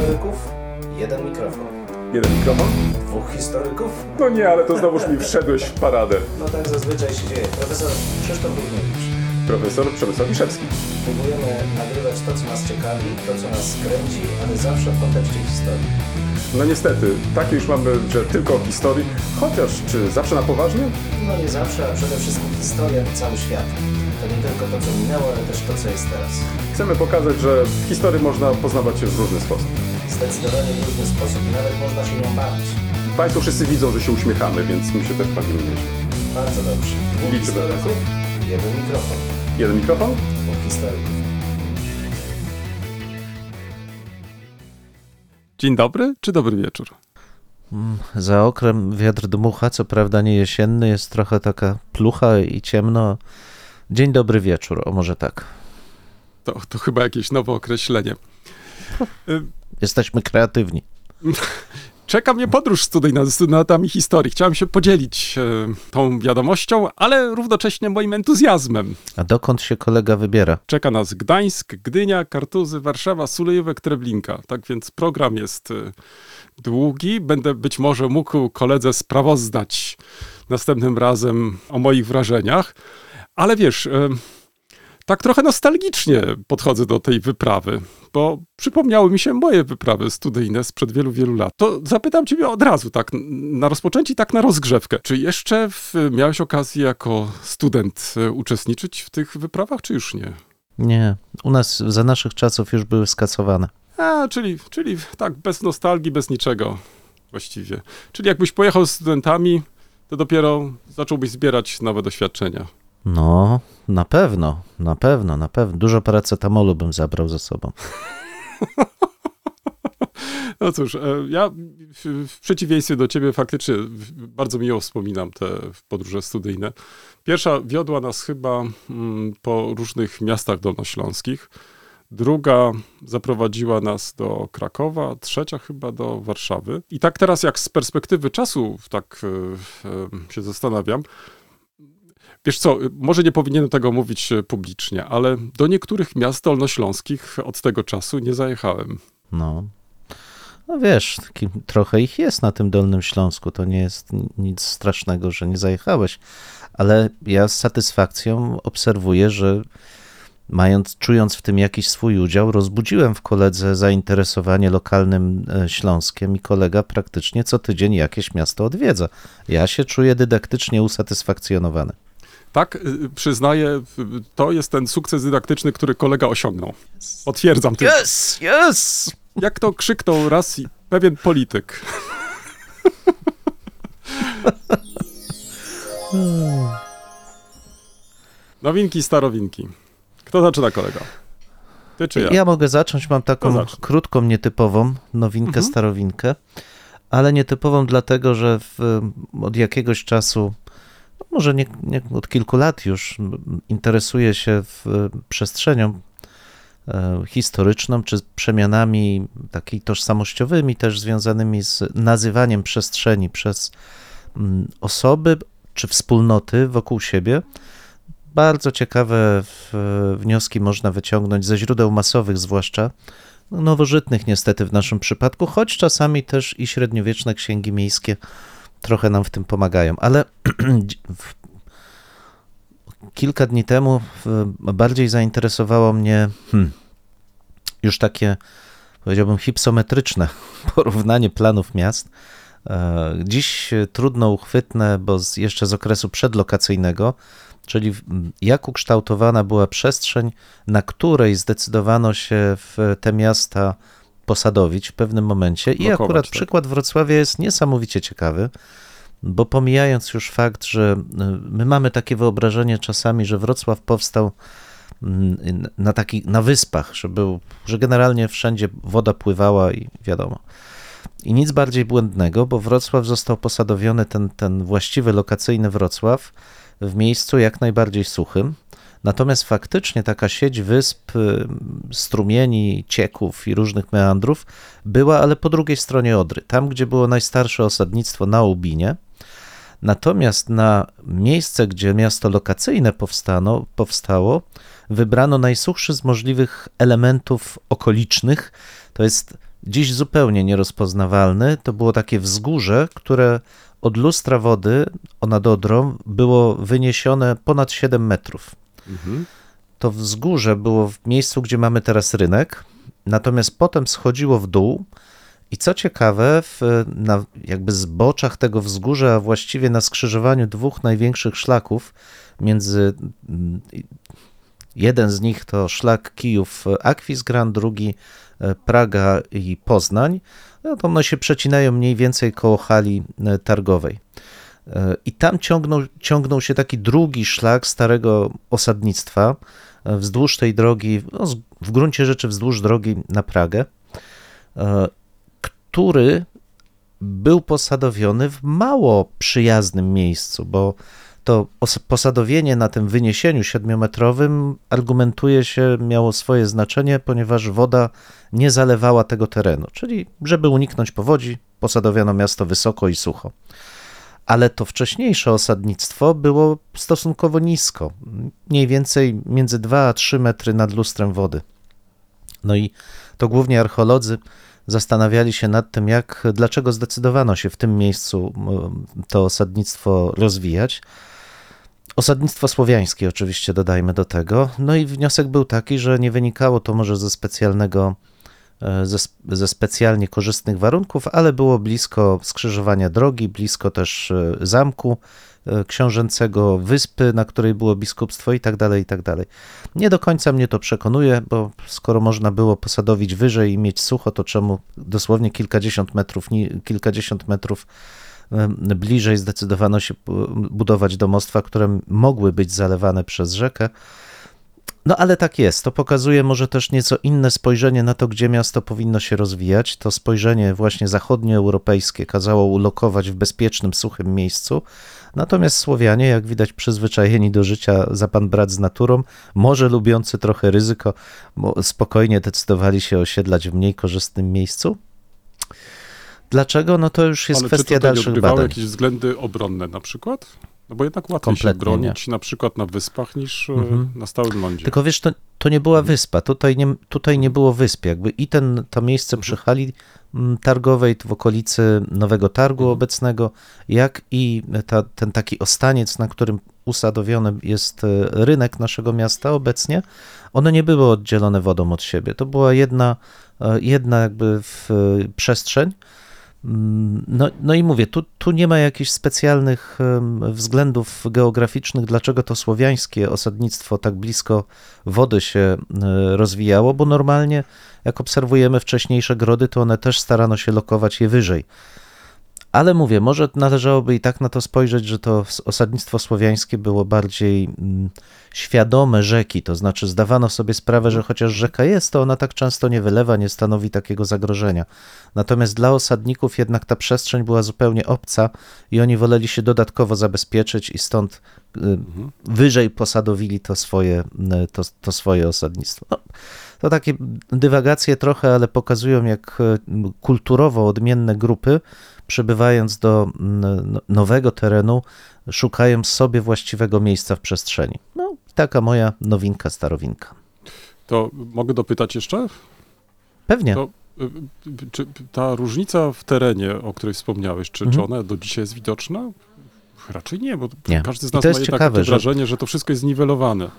historyków, jeden mikrofon. Jeden mikrofon? Dwóch historyków? No nie, ale to znowuż mi wszedłeś w paradę. No tak zazwyczaj się dzieje. Profesor Krzysztof Równiewicz. Profesor Przemysław Wiszewski. Próbujemy nagrywać to, co nas ciekawi, to, co nas kręci, ale zawsze w kontekście historii. No niestety, takie już mamy, że tylko o historii. Chociaż, czy zawsze na poważnie? No nie zawsze, a przede wszystkim historia to cały świat. To nie tylko to, co minęło, ale też to, co jest teraz. Chcemy pokazać, że w historii można poznawać się w różny sposób. Zdecydowanie w różny sposób i nawet można się nią bawić. Państwo wszyscy widzą, że się uśmiechamy, więc my się też bawimy nieźle. Bardzo dobrze. Dwóch Liczymy historyków, jeden mikrofon. Jeden mikrofon? Dwóch historyków. Dzień dobry czy dobry wieczór? Za okrem wiatr dmucha, co prawda nie jesienny, jest trochę taka plucha i ciemno. Dzień dobry wieczór, o może tak. To, to chyba jakieś nowe określenie. Jesteśmy kreatywni. Czeka mnie podróż studyjna ze studentami historii. Chciałem się podzielić e, tą wiadomością, ale równocześnie moim entuzjazmem. A dokąd się kolega wybiera? Czeka nas Gdańsk, Gdynia, Kartuzy, Warszawa, Sulejówek, Treblinka. Tak więc program jest e, długi. Będę być może mógł koledze sprawozdać następnym razem o moich wrażeniach. Ale wiesz, e, tak trochę nostalgicznie podchodzę do tej wyprawy, bo przypomniały mi się moje wyprawy studyjne sprzed wielu, wielu lat. To zapytam ciebie od razu, tak na rozpoczęcie i tak na rozgrzewkę. Czy jeszcze w, miałeś okazję jako student e, uczestniczyć w tych wyprawach, czy już nie? Nie, u nas za naszych czasów już były skasowane. A, czyli, czyli tak, bez nostalgii, bez niczego właściwie. Czyli jakbyś pojechał z studentami, to dopiero zacząłbyś zbierać nowe doświadczenia. No, na pewno, na pewno, na pewno. Dużo paracetamolu bym zabrał ze sobą. No cóż, e, ja w, przeciwieństwie do ciebie faktycznie bardzo miło wspominam te podróże studyjne. Pierwsza wiodła nas chyba mm, po różnych miastach dolnośląskich. Druga zaprowadziła nas do Krakowa, trzecia chyba do Warszawy. I tak teraz, jak z perspektywy czasu tak e, e, się zastanawiam, Wiesz co, może nie powinienem tego mówić e, publicznie, ale do niektórych miast dolnośląskich od tego czasu nie zajechałem. No. No wiesz, trochę ich jest na tym Dolnym Śląsku. To nie jest ni- nic strasznego, że nie zajechałeś. Ale ja z satysfakcją obserwuję, że mając, czując w tym jakiś swój udział, rozbudziłem w koledze zainteresowanie lokalnym e, Śląskiem i kolega praktycznie co tydzień jakieś miasto odwiedza. Ja się czuję dydaktycznie usatysfakcjonowany. Tak, y, przyznaję, y, to jest ten sukces dydaktyczny, który kolega osiągnął. Potwierdzam to. Yes, yes! Jak to krzyknął raz pewien polityk. Nowinki, starowinki. Kto zaczyna, kolega? Ty czy ja? Ja mogę zacząć, mam taką krótką, nietypową nowinkę, Mhm. starowinkę, ale nietypową dlatego, że w, od jakiegoś czasu, może nie, nie od kilku lat już, m, interesuję się przestrzenią e, historyczną, czy przemianami takimi tożsamościowymi, też związanymi z nazywaniem przestrzeni przez mm, osoby czy wspólnoty wokół siebie. Bardzo ciekawe wnioski można wyciągnąć ze źródeł masowych, zwłaszcza no, nowożytnych niestety w naszym przypadku, choć czasami też i średniowieczne księgi miejskie trochę nam w tym pomagają. Ale kilka dni temu bardziej zainteresowało mnie hmm, już takie, powiedziałbym, hipsometryczne porównanie planów miast. E, Dziś trudno uchwytne, bo z, jeszcze z okresu przedlokacyjnego, czyli jak ukształtowana była przestrzeń, na której zdecydowano się w te miasta posadowić w pewnym momencie. I Blokować, akurat tak. przykład Wrocławia jest niesamowicie ciekawy, bo pomijając już fakt, że y, my mamy takie wyobrażenie czasami, że Wrocław powstał mm, na takich, na wyspach, że był, że generalnie wszędzie woda pływała i wiadomo. I nic bardziej błędnego, bo Wrocław został posadowiony, ten, ten właściwy lokacyjny Wrocław, w miejscu jak najbardziej suchym. Natomiast faktycznie taka sieć wysp, y, strumieni, cieków i różnych meandrów była, ale po drugiej stronie Odry, tam gdzie było najstarsze osadnictwo na Łubinie. Natomiast na miejsce, gdzie miasto lokacyjne powstano, powstało, wybrano najsuchszy z możliwych elementów okolicznych. To jest dziś zupełnie nierozpoznawalny. To było takie wzgórze, które od lustra wody, nad Odrą, było wyniesione ponad 7 metrów. Mhm. To wzgórze było w miejscu, gdzie mamy teraz rynek, natomiast potem schodziło w dół i co ciekawe, w, na jakby zboczach tego wzgórza, a właściwie na skrzyżowaniu dwóch największych szlaków, między mm, jeden z nich to szlak Kijów-Akwizgrad, drugi e, Praga i Poznań, no to one się przecinają mniej więcej koło hali e, targowej. E, I tam ciągnął, ciągnął się taki drugi szlak starego osadnictwa e, wzdłuż tej drogi, no, w gruncie rzeczy wzdłuż drogi na Pragę, e, który był posadowiony w mało przyjaznym miejscu, bo to os- posadowienie na tym wyniesieniu siedmiometrowym argumentuje się, miało swoje znaczenie, ponieważ woda nie zalewała tego terenu, czyli żeby uniknąć powodzi, posadowiono miasto wysoko i sucho. Ale to wcześniejsze osadnictwo było stosunkowo nisko, mniej więcej między 2 a 3 metry nad lustrem wody. No i to głównie archeolodzy zastanawiali się nad tym, jak, dlaczego zdecydowano się w tym miejscu m, to osadnictwo rozwijać. Osadnictwo słowiańskie, oczywiście, dodajmy do tego. No i wniosek był taki, że nie wynikało to może ze specjalnego, e, ze, ze specjalnie korzystnych warunków, ale było blisko skrzyżowania drogi, blisko też e, zamku e, książęcego, wyspy, na której było biskupstwo i tak dalej, i tak dalej. Nie do końca mnie to przekonuje, bo skoro można było posadowić wyżej i mieć sucho, to czemu dosłownie kilkadziesiąt metrów, kilkadziesiąt metrów bliżej zdecydowano się bu- budować domostwa, które mogły być zalewane przez rzekę. No ale tak jest. To pokazuje może też nieco inne spojrzenie na to, gdzie miasto powinno się rozwijać. To spojrzenie właśnie zachodnioeuropejskie kazało ulokować w bezpiecznym, suchym miejscu. Natomiast Słowianie, jak widać, przyzwyczajeni do życia za pan brat z naturą, może lubiący trochę ryzyko, spokojnie decydowali się osiedlać w mniej korzystnym miejscu. Dlaczego? No to już jest Ale kwestia czy dalszych badań. jakieś względy obronne na przykład? No bo jednak łatwiej się Kompletnie bronić na przykład na wyspach niż e, Mhm. na stałym lądzie. Tylko wiesz, to, to nie była wyspa. Tutaj nie, tutaj nie było wysp. Jakby i ten, to miejsce przy hali mm, targowej w okolicy Nowego Targu obecnego, jak i ta, ten taki ostaniec, na którym usadowiony jest e, rynek naszego miasta obecnie, one nie były oddzielone wodą od siebie. To była jedna, e, jedna jakby w, przestrzeń. Mm, No, no i mówię, tu, tu nie ma jakichś specjalnych względów geograficznych, dlaczego to słowiańskie osadnictwo tak blisko wody się e, rozwijało, bo normalnie, jak obserwujemy wcześniejsze grody, to one też starano się lokować je wyżej. Ale mówię, może należałoby i tak na to spojrzeć, że to osadnictwo słowiańskie było bardziej mm, świadome rzeki, to znaczy zdawano sobie sprawę, że chociaż rzeka jest, to ona tak często nie wylewa, nie stanowi takiego zagrożenia. Natomiast dla osadników jednak ta przestrzeń była zupełnie obca i oni woleli się dodatkowo zabezpieczyć i stąd y, wyżej posadowili to swoje, y, to, to swoje osadnictwo. No, to takie dywagacje trochę, ale pokazują, jak y, kulturowo odmienne grupy, przybywając do nowego terenu, szukają sobie właściwego miejsca w przestrzeni. No, taka moja nowinka, starowinka. To mogę dopytać jeszcze? Pewnie. To, y, y, czy ta różnica w terenie, o której wspomniałeś, czy, czy Mhm. ona do dzisiaj jest widoczna? Raczej nie, bo Nie. każdy z I nas to ma jest jednak ciekawe, takie że- wrażenie, że to wszystko jest zniwelowane.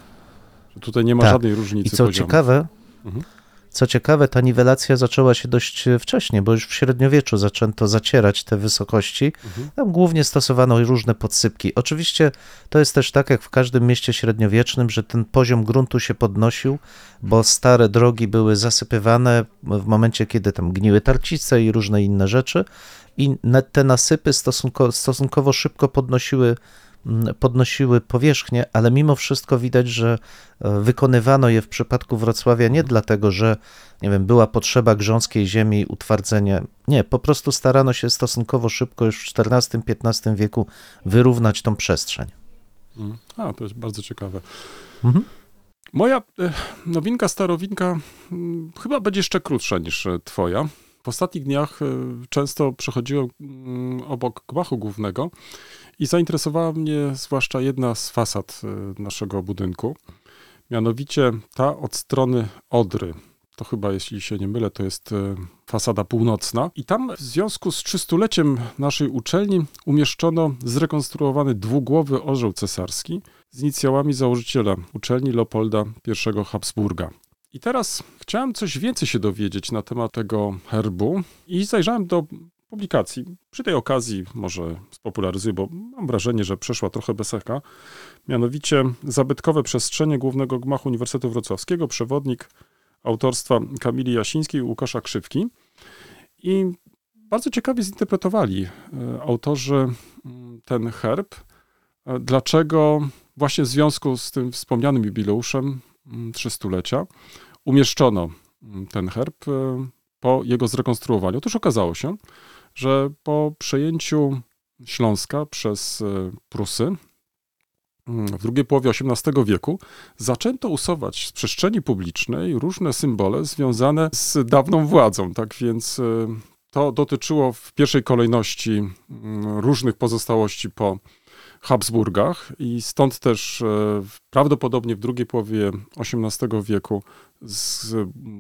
Że tutaj nie ma Tak. żadnej różnicy I co poziomu. ciekawe, Mhm. Co ciekawe, ta niwelacja zaczęła się dość e, wcześnie, bo już w średniowieczu zaczęto zacierać te wysokości. Mhm. Tam głównie stosowano różne podsypki. Oczywiście to jest też tak, jak w każdym mieście średniowiecznym, że ten poziom gruntu się podnosił, bo stare drogi były zasypywane w momencie, kiedy tam gniły tarcice i różne inne rzeczy i te nasypy stosunko, stosunkowo szybko podnosiły podnosiły powierzchnię, ale mimo wszystko widać, że e, wykonywano je w przypadku Wrocławia nie dlatego, że nie wiem, była potrzeba grząskiej ziemi i utwardzenia. Nie, po prostu starano się stosunkowo szybko już w XIV-XV wieku wyrównać tą przestrzeń. Mhm. A, to jest bardzo ciekawe. Mhm. Moja e, nowinka, starowinka mm, chyba będzie jeszcze krótsza niż e, twoja. W ostatnich dniach często przechodziłem mm, obok gmachu głównego i zainteresowała mnie zwłaszcza jedna z fasad e, naszego budynku. Mianowicie ta od strony Odry. to chyba, jeśli się nie mylę, to jest e, fasada północna. I tam w związku z 300-leciem naszej uczelni umieszczono zrekonstruowany dwugłowy orzeł cesarski z inicjałami założyciela uczelni Leopolda I Habsburga. I teraz chciałem coś więcej się dowiedzieć na temat tego herbu i zajrzałem do publikacji. Przy tej okazji może spopularyzuję, bo mam wrażenie, że przeszła trochę bez. Mianowicie Zabytkowe przestrzenie Głównego Gmachu Uniwersytetu Wrocławskiego, przewodnik autorstwa Kamili Jasińskiej i Łukasza Krzywki. I bardzo ciekawie zinterpretowali e, autorzy mm, ten herb. E, Dlaczego właśnie w związku z tym wspomnianym jubileuszem mm, 300-lecia umieszczono mm, ten herb e, po jego zrekonstruowaniu? Otóż okazało się, że po przejęciu Śląska przez e, Prusy mm, w drugiej połowie XVIII wieku zaczęto usuwać z przestrzeni publicznej różne symbole związane z dawną władzą. Tak więc e, to dotyczyło w pierwszej kolejności mm, różnych pozostałości po Habsburgach i stąd też e, prawdopodobnie w drugiej połowie XVIII wieku z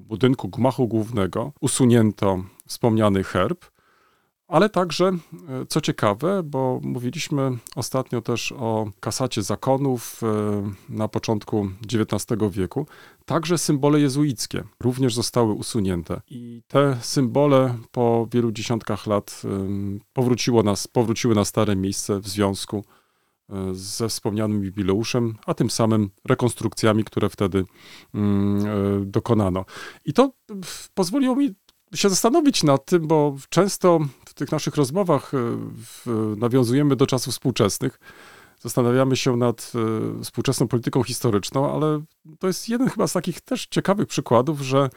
budynku gmachu głównego usunięto wspomniany herb, ale także, e, co ciekawe, bo mówiliśmy ostatnio też o kasacie zakonów e, na początku XIX wieku, także symbole jezuickie również zostały usunięte. I te symbole po wielu dziesiątkach lat em, powróciło na, powróciły na stare miejsce w związku e, ze wspomnianym jubileuszem, a tym samym rekonstrukcjami, które wtedy mm, e, dokonano. I to pozwoliło mi się zastanowić nad tym, bo często w tych naszych rozmowach e, nawiązujemy do czasów współczesnych. Zastanawiamy się nad e, współczesną polityką historyczną, ale to jest jeden chyba z takich też ciekawych przykładów, że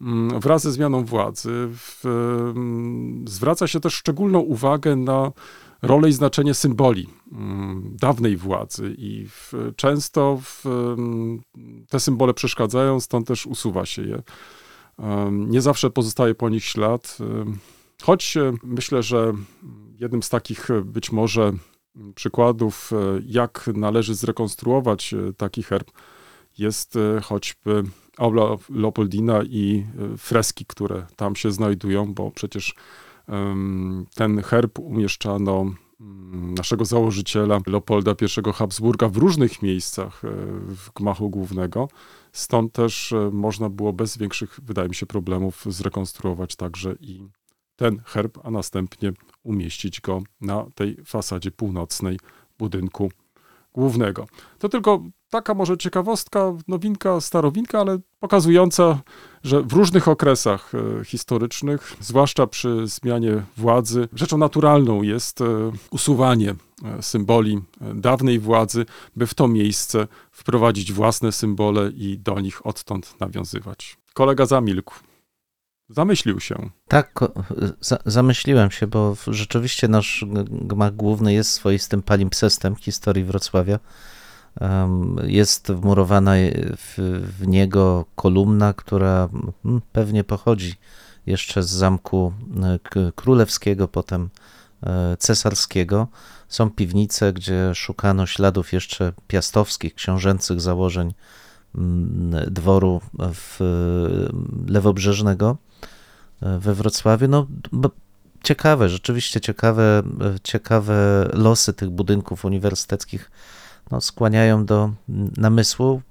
mm, wraz ze zmianą władzy w, mm, zwraca się też szczególną uwagę na rolę i znaczenie symboli mm, dawnej władzy i w, często w, te symbole przeszkadzają, stąd też usuwa się je. Nie zawsze pozostaje po nich ślad, choć e, myślę, że jednym z takich e, być może przykładów, e, jak należy zrekonstruować taki herb, jest choćby aula Leopoldina i freski, które tam się znajdują, bo przecież ten herb umieszczano naszego założyciela Leopolda I Habsburga w różnych miejscach e, w gmachu głównego. Stąd też e, można było bez większych, wydaje mi się, problemów zrekonstruować także i ten herb, a następnie umieścić go na tej fasadzie północnej budynku głównego. To tylko taka może ciekawostka, nowinka, starowinka, ale pokazująca, że w różnych okresach e, historycznych, zwłaszcza przy zmianie władzy, rzeczą naturalną jest e, usuwanie e, symboli dawnej władzy, by w to miejsce wprowadzić własne symbole i do nich odtąd nawiązywać. Kolega zamilkł. Zamyślił się. Tak, za, zamyśliłem się, bo rzeczywiście nasz gmach główny jest swoistym palimpsestem historii Wrocławia. Jest wmurowana w, niego kolumna, która mm, pewnie pochodzi jeszcze z zamku e, królewskiego, potem e, cesarskiego. Są piwnice, gdzie szukano śladów jeszcze piastowskich, książęcych założeń mm, dworu w, lewobrzeżnego e, we Wrocławiu. No, ciekawe, rzeczywiście ciekawe, ciekawe losy tych budynków uniwersyteckich no, skłaniają do namysłu.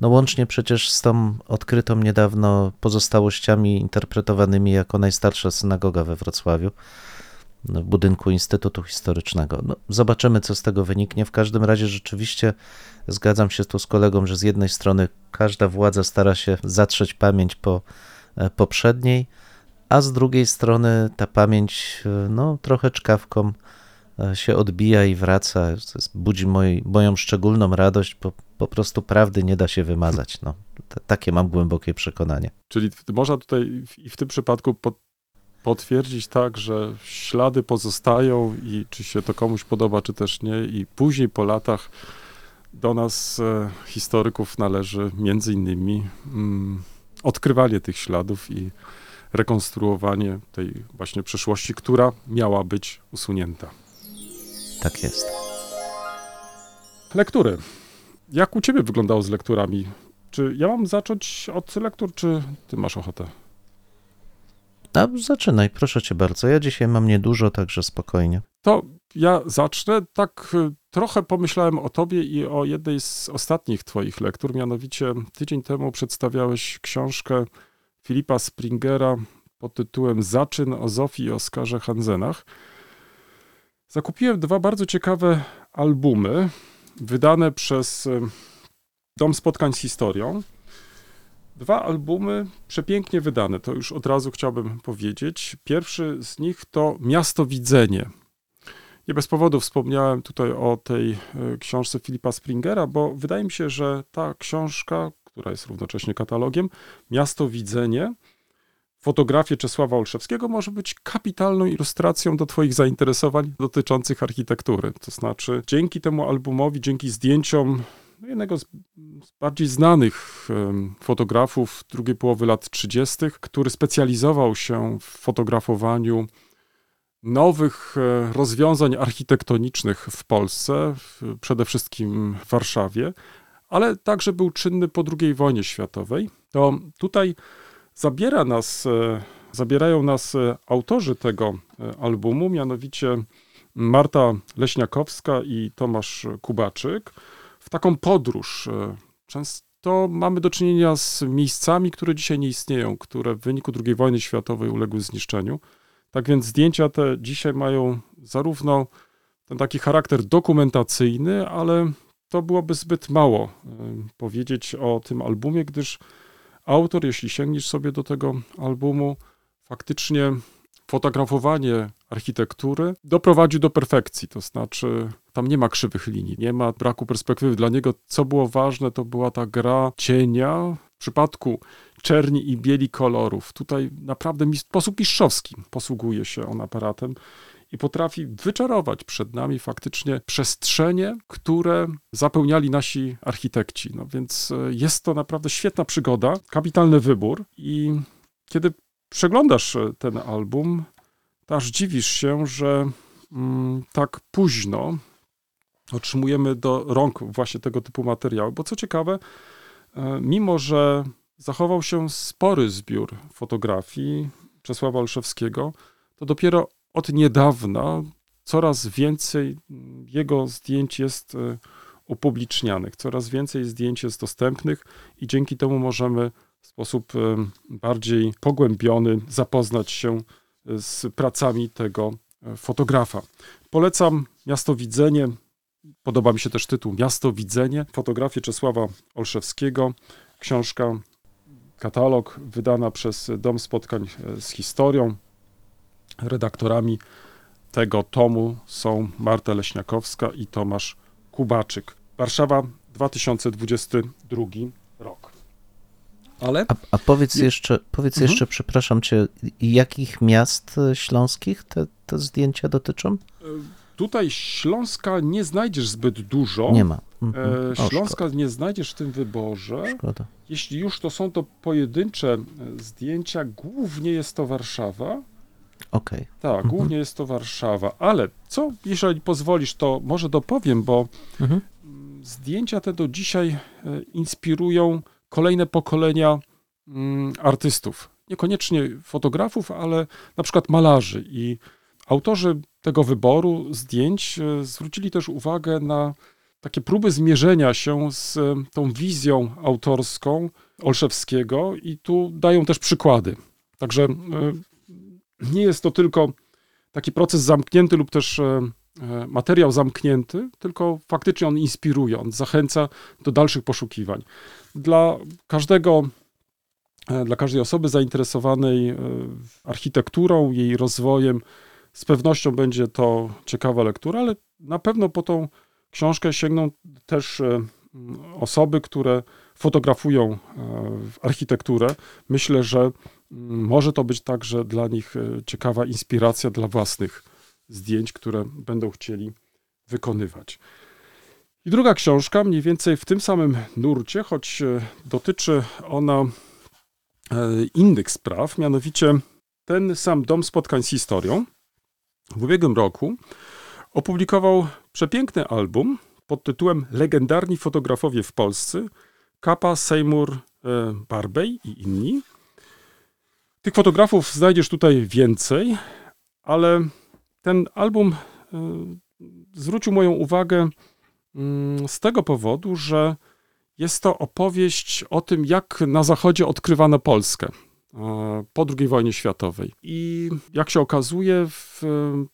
No łącznie przecież z tą odkrytą niedawno pozostałościami interpretowanymi jako najstarsza synagoga we Wrocławiu no, w budynku Instytutu Historycznego. No, zobaczymy, co z tego wyniknie. W każdym razie rzeczywiście zgadzam się tu z kolegą, że z jednej strony każda władza stara się zatrzeć pamięć po e, poprzedniej, a z drugiej strony ta pamięć e, no, trochę czkawką się odbija i wraca. Budzi moj, moją szczególną radość, bo po prostu prawdy nie da się wymazać. No, takie mam głębokie przekonanie. Czyli można tutaj i w tym przypadku pot- potwierdzić tak, że ślady pozostają i czy się to komuś podoba, czy też nie. I później po latach do nas, e, historyków, należy między innymi mm, odkrywanie tych śladów i rekonstruowanie tej właśnie przeszłości, która miała być usunięta. Tak jest. Lektury. Jak u ciebie wyglądało z lekturami Czy ja mam zacząć od lektur, czy ty masz ochotę? A zaczynaj, proszę cię bardzo. Ja dzisiaj mam niedużo, także spokojnie. To ja zacznę. Tak y, trochę pomyślałem o tobie i o jednej z ostatnich twoich lektur. Mianowicie tydzień temu przedstawiałeś książkę Filipa Springera pod tytułem Zaczyn o Zofii i Oskarze Hansenach. Zakupiłem dwa bardzo ciekawe albumy wydane przez y, Dom Spotkań z Historią. Dwa albumy przepięknie wydane, to już od razu chciałbym powiedzieć. Pierwszy z nich to Miasto Widzenie. Nie bez powodu wspomniałem tutaj o tej e, książce Filipa Springera, bo wydaje mi się, że ta książka, która jest równocześnie katalogiem, Miasto Widzenie, fotografię Czesława Olszewskiego może być kapitalną ilustracją do Twoich zainteresowań dotyczących architektury. To znaczy, dzięki temu albumowi, dzięki zdjęciom jednego z, bardziej znanych fotografów drugiej połowy lat 30., który specjalizował się w fotografowaniu nowych e, rozwiązań architektonicznych w Polsce, przede wszystkim w Warszawie, ale także był czynny po II wojnie światowej. To tutaj zabiera nas, e, zabierają nas e, autorzy tego e, albumu, mianowicie Marta Leśniakowska i Tomasz Kubaczyk, w taką podróż. Często mamy do czynienia z miejscami, które dzisiaj nie istnieją, które w wyniku II wojny światowej uległy zniszczeniu. Tak więc zdjęcia te dzisiaj mają zarówno ten taki charakter dokumentacyjny, ale to byłoby zbyt mało powiedzieć o tym albumie, gdyż autor, jeśli sięgniesz sobie do tego albumu, faktycznie fotografowanie architektury doprowadził do perfekcji. To znaczy, tam nie ma krzywych linii, nie ma braku perspektywy. Dla niego, co było ważne, to była ta gra cienia. W przypadku czerni i bieli kolorów, tutaj naprawdę sposób mistrzowski posługuje się on aparatem i potrafi wyczarować przed nami faktycznie przestrzenie, które zapełniali nasi architekci. No więc e, jest to naprawdę świetna przygoda, kapitalny wybór i kiedy przeglądasz e, ten album, to aż dziwisz się, że mm, tak późno otrzymujemy do rąk właśnie tego typu materiały, bo co ciekawe, e, mimo że zachował się spory zbiór fotografii Czesława Olszewskiego, to dopiero od niedawna coraz więcej jego zdjęć jest e, upublicznianych, coraz więcej zdjęć jest dostępnych i dzięki temu możemy w sposób e, bardziej pogłębiony zapoznać się e, z pracami tego fotografa. Polecam Miasto Widzenie. Podoba mi się też tytuł Miasto Widzenie. Fotografię Czesława Olszewskiego. Książka, katalog wydana przez Dom Spotkań z Historią. Redaktorami tego tomu są Marta Leśniakowska i Tomasz Kubaczyk. Warszawa 2022 rok. Ale A, a powiedz jeszcze, powiedz Mhm. jeszcze, przepraszam cię, jakich miast e, śląskich te, te zdjęcia dotyczą? tutaj Śląska nie znajdziesz zbyt dużo. Nie ma. Mhm. E, O, Śląska nie znajdziesz w tym wyborze. Szkoda, szkoda. Jeśli już to są to pojedyncze e, zdjęcia, głównie jest to Warszawa. Okej. Tak, Mhm. głównie jest to Warszawa. Ale co, jeżeli pozwolisz, to może dopowiem, bo Mhm. zdjęcia te do dzisiaj e, inspirują kolejne pokolenia mm, artystów. Niekoniecznie fotografów, ale na przykład malarzy. I autorzy tego wyboru zdjęć e, zwrócili też uwagę na takie próby zmierzenia się z e, tą wizją autorską Olszewskiego i tu dają też przykłady. Także nie jest to tylko taki proces zamknięty lub też e, e, materiał zamknięty, tylko faktycznie on inspiruje, on zachęca do dalszych poszukiwań. Dla każdego, e, dla każdej osoby zainteresowanej architekturą, jej rozwojem, z pewnością będzie to ciekawa lektura, ale na pewno po tą książkę sięgną też osoby, które fotografują architekturę. Myślę, że może to być także dla nich e, ciekawa inspiracja dla własnych zdjęć, które będą chcieli wykonywać. I druga książka, mniej więcej w tym samym nurcie, choć e, dotyczy ona e, innych spraw, mianowicie ten sam Dom Spotkań z Historią w ubiegłym roku opublikował przepiękny album pod tytułem Legendarni fotografowie w Polsce Kappa, Seymour, Barbey i inni. Tych fotografów znajdziesz tutaj więcej, ale ten album e, zwrócił moją uwagę mm, z tego powodu, że jest to opowieść o tym, jak na Zachodzie odkrywano Polskę po II wojnie światowej. I jak się okazuje,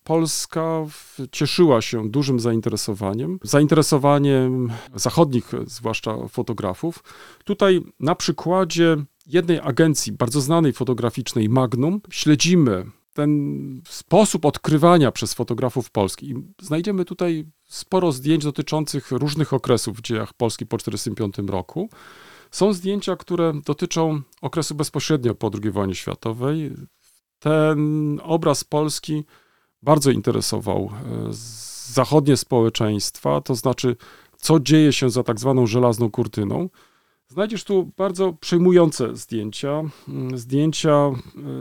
Polska cieszyła się dużym zainteresowaniem, zainteresowaniem zachodnich, zwłaszcza fotografów. Tutaj na przykładzie jednej agencji bardzo znanej fotograficznej Magnum śledzimy ten sposób odkrywania przez fotografów Polski. I znajdziemy tutaj sporo zdjęć dotyczących różnych okresów w dziejach Polski po 1945 roku. Są zdjęcia, które dotyczą okresu bezpośrednio po II wojnie światowej. Ten obraz Polski bardzo interesował e, zachodnie społeczeństwa, to znaczy, co dzieje się za tak zwaną żelazną kurtyną. Znajdziesz tu bardzo przejmujące zdjęcia, mm, zdjęcia e,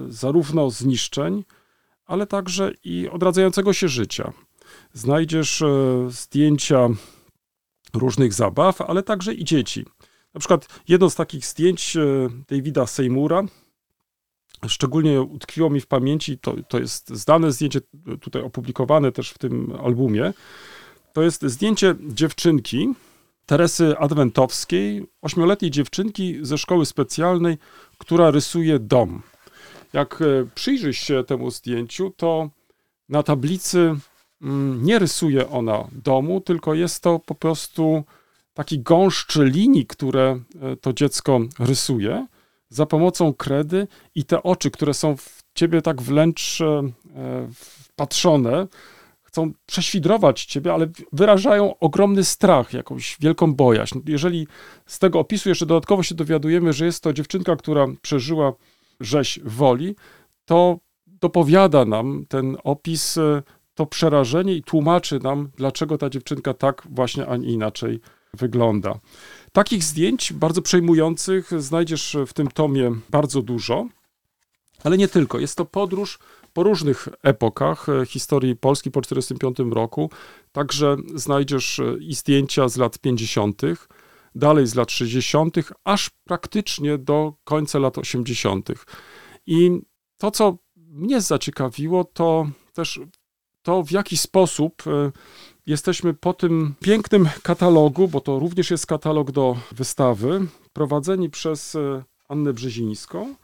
zarówno zniszczeń, ale także i odradzającego się życia. Znajdziesz e, zdjęcia różnych zabaw, ale także i dzieci. Na przykład jedno z takich zdjęć e, Davida Seymoura, szczególnie utkwiło mi w pamięci, to, to jest znane zdjęcie, tutaj opublikowane też w tym albumie. To jest zdjęcie dziewczynki, Teresy Adwentowskiej, ośmioletniej dziewczynki ze szkoły specjalnej, która rysuje dom. Jak e, przyjrzysz się temu zdjęciu, to na tablicy mm, nie rysuje ona domu, tylko jest to po prostu taki gąszcz linii, które e, to dziecko rysuje za pomocą kredy i te oczy, które są w ciebie tak wręcz e, wpatrzone, chcą prześwidrować ciebie, ale wyrażają ogromny strach, jakąś wielką bojaźń. Jeżeli z tego opisu jeszcze dodatkowo się dowiadujemy, że jest to dziewczynka, która przeżyła rzeź woli, to dopowiada nam ten opis, e, to przerażenie i tłumaczy nam, dlaczego ta dziewczynka tak właśnie, a nie inaczej wygląda. Takich zdjęć bardzo przejmujących znajdziesz w tym tomie bardzo dużo, ale nie tylko. Jest to podróż po różnych epokach e, historii Polski po 1945 roku. Także znajdziesz e, i zdjęcia z lat 50., dalej z lat 60., aż praktycznie do końca lat 80. I to, co mnie zaciekawiło, to też to, w jaki sposób e, jesteśmy po tym pięknym katalogu, bo to również jest katalog do wystawy, prowadzeni przez Annę Brzezińską,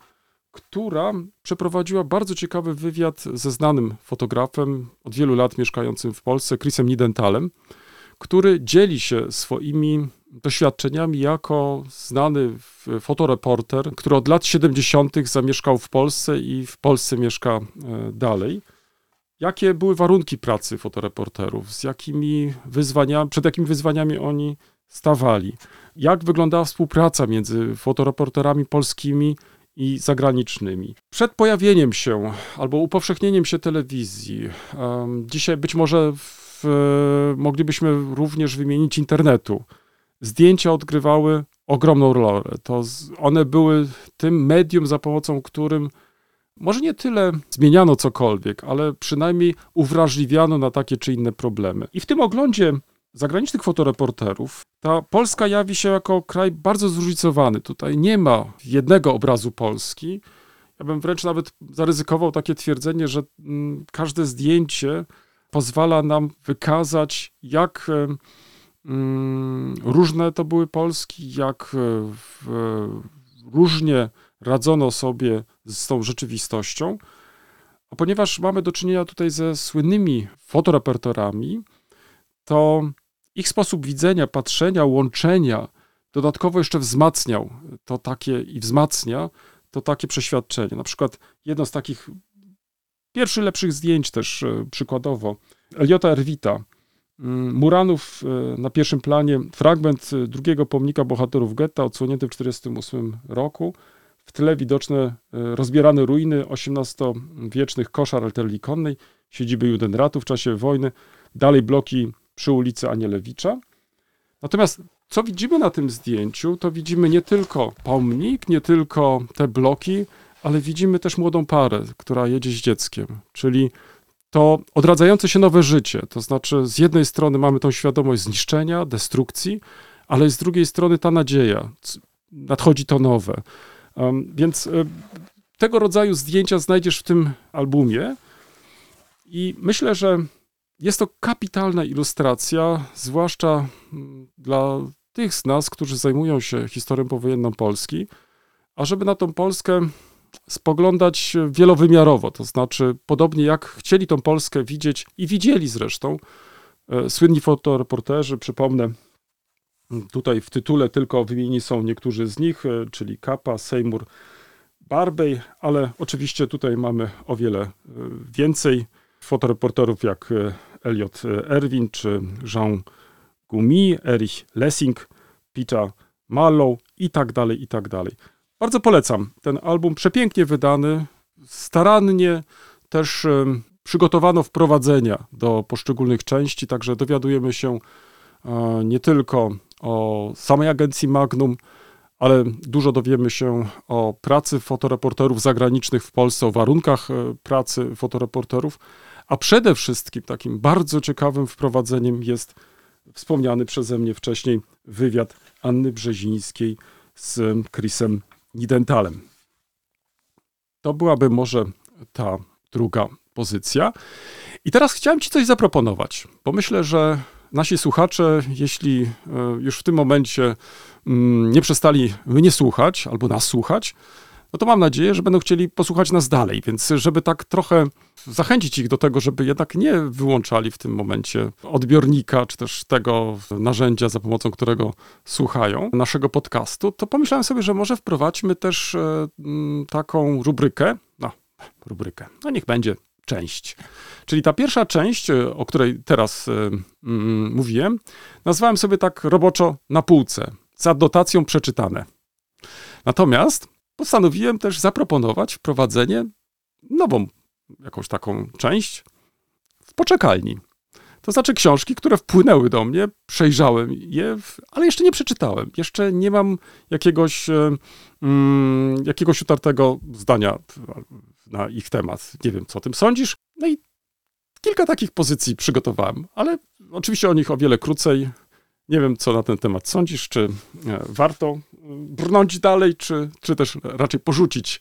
która przeprowadziła bardzo ciekawy wywiad ze znanym fotografem, od wielu lat mieszkającym w Polsce, Chrisem Nidentalem, który dzieli się swoimi doświadczeniami jako znany fotoreporter, który od lat 70. zamieszkał w Polsce i w Polsce mieszka e, dalej. Jakie były warunki pracy fotoreporterów, z jakimi wyzwaniami, przed jakimi wyzwaniami oni stawali? Jak wyglądała współpraca między fotoreporterami polskimi i zagranicznymi. Przed pojawieniem się albo upowszechnieniem się telewizji, dzisiaj być może w, moglibyśmy również wymienić internetu. Zdjęcia odgrywały ogromną rolę. To one były tym medium, za pomocą którym może nie tyle zmieniano cokolwiek, ale przynajmniej uwrażliwiano na takie czy inne problemy. I w tym oglądzie zagranicznych fotoreporterów, ta Polska jawi się jako kraj bardzo zróżnicowany. Tutaj nie ma jednego obrazu Polski. Ja bym wręcz nawet zaryzykował takie twierdzenie, że mm, każde zdjęcie pozwala nam wykazać, jak e, mm, różne to były Polski, jak e, różnie radzono sobie z tą rzeczywistością. A ponieważ mamy do czynienia tutaj ze słynnymi fotoreporterami, to ich sposób widzenia, patrzenia, łączenia dodatkowo jeszcze wzmacniał to takie i wzmacnia to takie przeświadczenie. Na przykład jedno z takich pierwszych lepszych zdjęć też e, przykładowo Eliota Erwita, mm, Muranów e, na pierwszym planie, fragment e, drugiego pomnika bohaterów getta odsłonięty w 1948 roku. W tle widoczne rozbierane ruiny XVIII-wiecznych koszar artylerii konnej, siedziby Judenratu w czasie wojny, dalej bloki przy ulicy Anielewicza. Natomiast co widzimy na tym zdjęciu, to widzimy nie tylko pomnik, nie tylko te bloki, ale widzimy też młodą parę, która jedzie z dzieckiem, czyli to odradzające się nowe życie. To znaczy, z jednej strony mamy tą świadomość zniszczenia, destrukcji, ale z drugiej strony ta nadzieja, nadchodzi to nowe. Um, więc e, tego rodzaju zdjęcia znajdziesz w tym albumie i myślę, że jest to kapitalna ilustracja, zwłaszcza mm, dla tych z nas, którzy zajmują się historią powojenną Polski, ażeby na tą Polskę spoglądać wielowymiarowo, to znaczy podobnie jak chcieli tą Polskę widzieć i widzieli zresztą e, słynni fotoreporterzy, przypomnę, tutaj w tytule tylko wymienieni są niektórzy z nich, e, czyli Kapa, Seymour, Barbej, ale oczywiście tutaj mamy o wiele e, więcej fotoreporterów jak Elliot Erwin czy Jean Gumi, Erich Lessing, Peter Marlow i tak dalej, i tak dalej. Bardzo polecam ten album, przepięknie wydany, starannie też przygotowano wprowadzenia do poszczególnych części, także dowiadujemy się e, nie tylko o samej agencji Magnum, ale dużo dowiemy się o pracy fotoreporterów zagranicznych w Polsce, o warunkach e, pracy fotoreporterów, a przede wszystkim takim bardzo ciekawym wprowadzeniem jest wspomniany przeze mnie wcześniej wywiad Anny Brzezińskiej z Chrisem Nidentalem. To byłaby może ta druga pozycja. I teraz chciałem Ci coś zaproponować, bo myślę, że nasi słuchacze, jeśli e, już w tym momencie mm, nie przestali mnie słuchać albo nas słuchać, no to mam nadzieję, że będą chcieli posłuchać nas dalej. Więc, żeby tak trochę zachęcić ich do tego, żeby jednak nie wyłączali w tym momencie odbiornika, czy też tego narzędzia, za pomocą którego słuchają naszego podcastu, to pomyślałem sobie, że może wprowadźmy też e, mm, taką rubrykę. No, rubrykę. No niech będzie część. Czyli ta pierwsza część, e, o której teraz e, mm, mówiłem, nazwałem sobie tak roboczo na półce, za dotacją przeczytane. Natomiast postanowiłem też zaproponować wprowadzenie nową jakąś taką część w poczekalni. To znaczy książki, które wpłynęły do mnie, przejrzałem je, ale jeszcze nie przeczytałem. Jeszcze nie mam jakiegoś, e, mm, jakiegoś utartego zdania na ich temat. Nie wiem, co o tym sądzisz. No i kilka takich pozycji przygotowałem, ale oczywiście o nich o wiele krócej. Nie wiem, co na ten temat sądzisz, czy e, warto e, brnąć dalej, czy, czy też raczej porzucić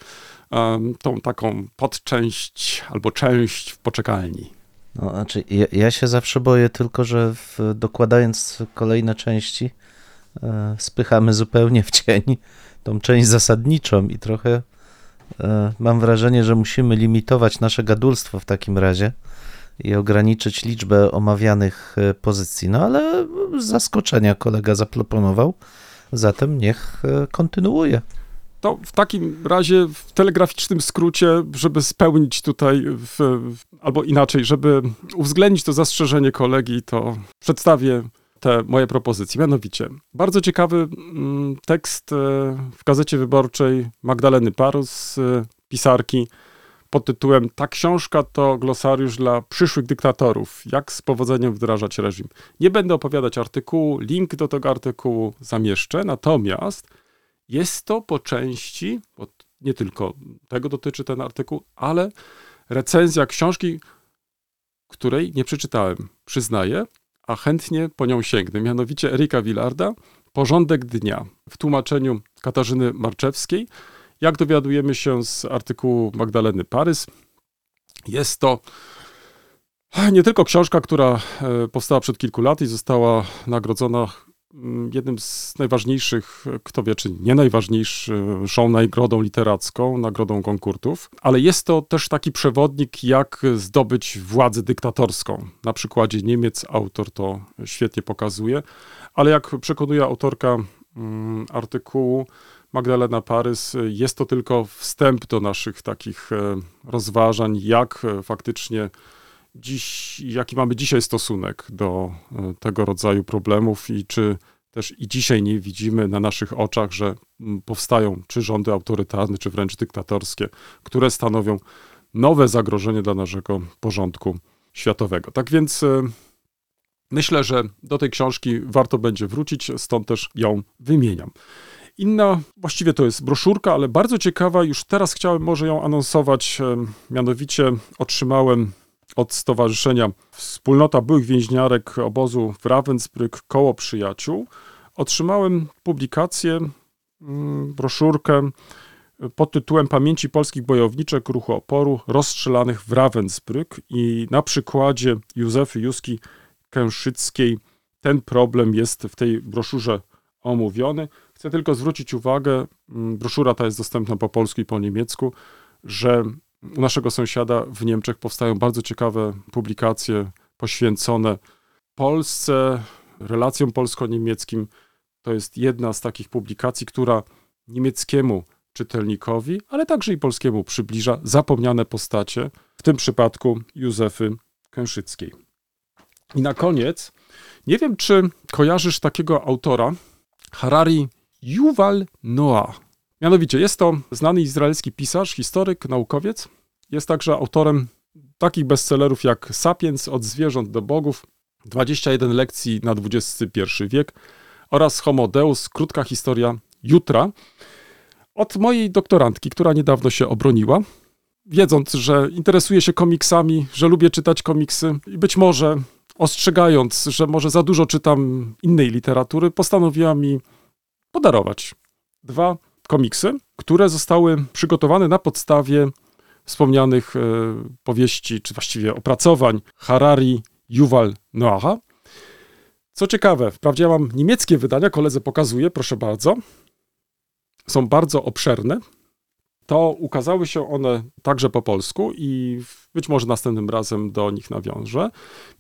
em, tą taką podczęść albo część w poczekalni. No, znaczy, ja, ja się zawsze boję tylko, że w, dokładając kolejne części, e, spychamy zupełnie w cień tą część zasadniczą i trochę e, mam wrażenie, że musimy limitować nasze gadulstwo w takim razie i ograniczyć liczbę omawianych e, pozycji. No ale z zaskoczenia kolega zaproponował, zatem niech e, kontynuuje. To w takim razie w telegraficznym skrócie, żeby spełnić tutaj, w, albo inaczej, żeby uwzględnić to zastrzeżenie kolegi, to przedstawię te moje propozycje. Mianowicie, bardzo ciekawy mm, tekst e, w Gazecie Wyborczej Magdaleny Parus, pisarki, pod tytułem Ta książka to glosariusz dla przyszłych dyktatorów. Jak z powodzeniem wdrażać reżim. Nie będę opowiadać artykułu, link do tego artykułu zamieszczę, natomiast jest to po części, bo nie tylko tego dotyczy ten artykuł, ale recenzja książki, której nie przeczytałem, przyznaję, a chętnie po nią sięgnę. Mianowicie Erika Willarda, Porządek Dnia w tłumaczeniu Katarzyny Marczewskiej. Jak dowiadujemy się z artykułu Magdaleny Parys, jest to nie tylko książka, która e, powstała przed kilku lat i została nagrodzona mm, jednym z najważniejszych, kto wie, czy nie najważniejszą nagrodą literacką, nagrodą konkurtów, ale jest to też taki przewodnik, jak zdobyć władzę dyktatorską. Na przykładzie Niemiec autor to świetnie pokazuje, ale jak przekonuje autorka mm, artykułu Magdalena Parys, jest to tylko wstęp do naszych takich e, rozważań, jak e, faktycznie dziś, jaki mamy dzisiaj stosunek do e, tego rodzaju problemów i czy też i dzisiaj nie widzimy na naszych oczach, że powstają czy rządy autorytarne, czy wręcz dyktatorskie, które stanowią nowe zagrożenie dla naszego porządku światowego. Tak więc myślę, że do tej książki warto będzie wrócić, stąd też ją wymieniam. Inna, właściwie to jest broszurka, ale bardzo ciekawa, już teraz chciałem może ją anonsować, e, mianowicie otrzymałem od Stowarzyszenia Wspólnota Byłych Więźniarek Obozu w Ravensbrück Koło Przyjaciół otrzymałem publikację, mm, broszurkę pod tytułem Pamięci polskich bojowniczek ruchu oporu rozstrzelanych w Ravensbrück i na przykładzie Józefy Juski Kęszyckiej ten problem jest w tej broszurze omówiony. Chcę tylko zwrócić uwagę, mm, broszura ta jest dostępna po polsku i po niemiecku, że u naszego sąsiada w Niemczech powstają bardzo ciekawe publikacje poświęcone Polsce, relacjom polsko-niemieckim. To jest jedna z takich publikacji, która niemieckiemu czytelnikowi, ale także i polskiemu przybliża zapomniane postacie, w tym przypadku Józefy Kęszyckiej. I na koniec, nie wiem, czy kojarzysz takiego autora, Harari Yuval Noah. Mianowicie jest to znany izraelski pisarz, historyk, naukowiec. Jest także autorem takich bestsellerów jak Sapiens od zwierząt do bogów, 21 lekcji na XXI wiek oraz Homo Deus, krótka historia jutra. Od mojej doktorantki, która niedawno się obroniła, wiedząc, że interesuję się komiksami, że lubię czytać komiksy i być może ostrzegając, że może za dużo czytam innej literatury, postanowiła mi podarować dwa komiksy, które zostały przygotowane na podstawie wspomnianych e, powieści, czy właściwie opracowań Harari Yuval Noaha. Co ciekawe, wprawdzie ja mam niemieckie wydania, koledze pokazuję, proszę bardzo. Są bardzo obszerne. To ukazały się one także po polsku i być może następnym razem do nich nawiążę.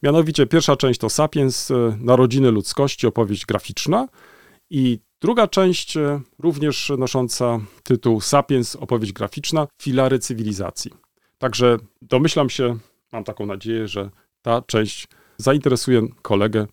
Mianowicie pierwsza część to Sapiens, e, Narodziny ludzkości, opowieść graficzna i druga część e, również nosząca tytuł Sapiens, opowieść graficzna, filary cywilizacji. Także domyślam się, mam taką nadzieję, że ta część zainteresuje kolegę.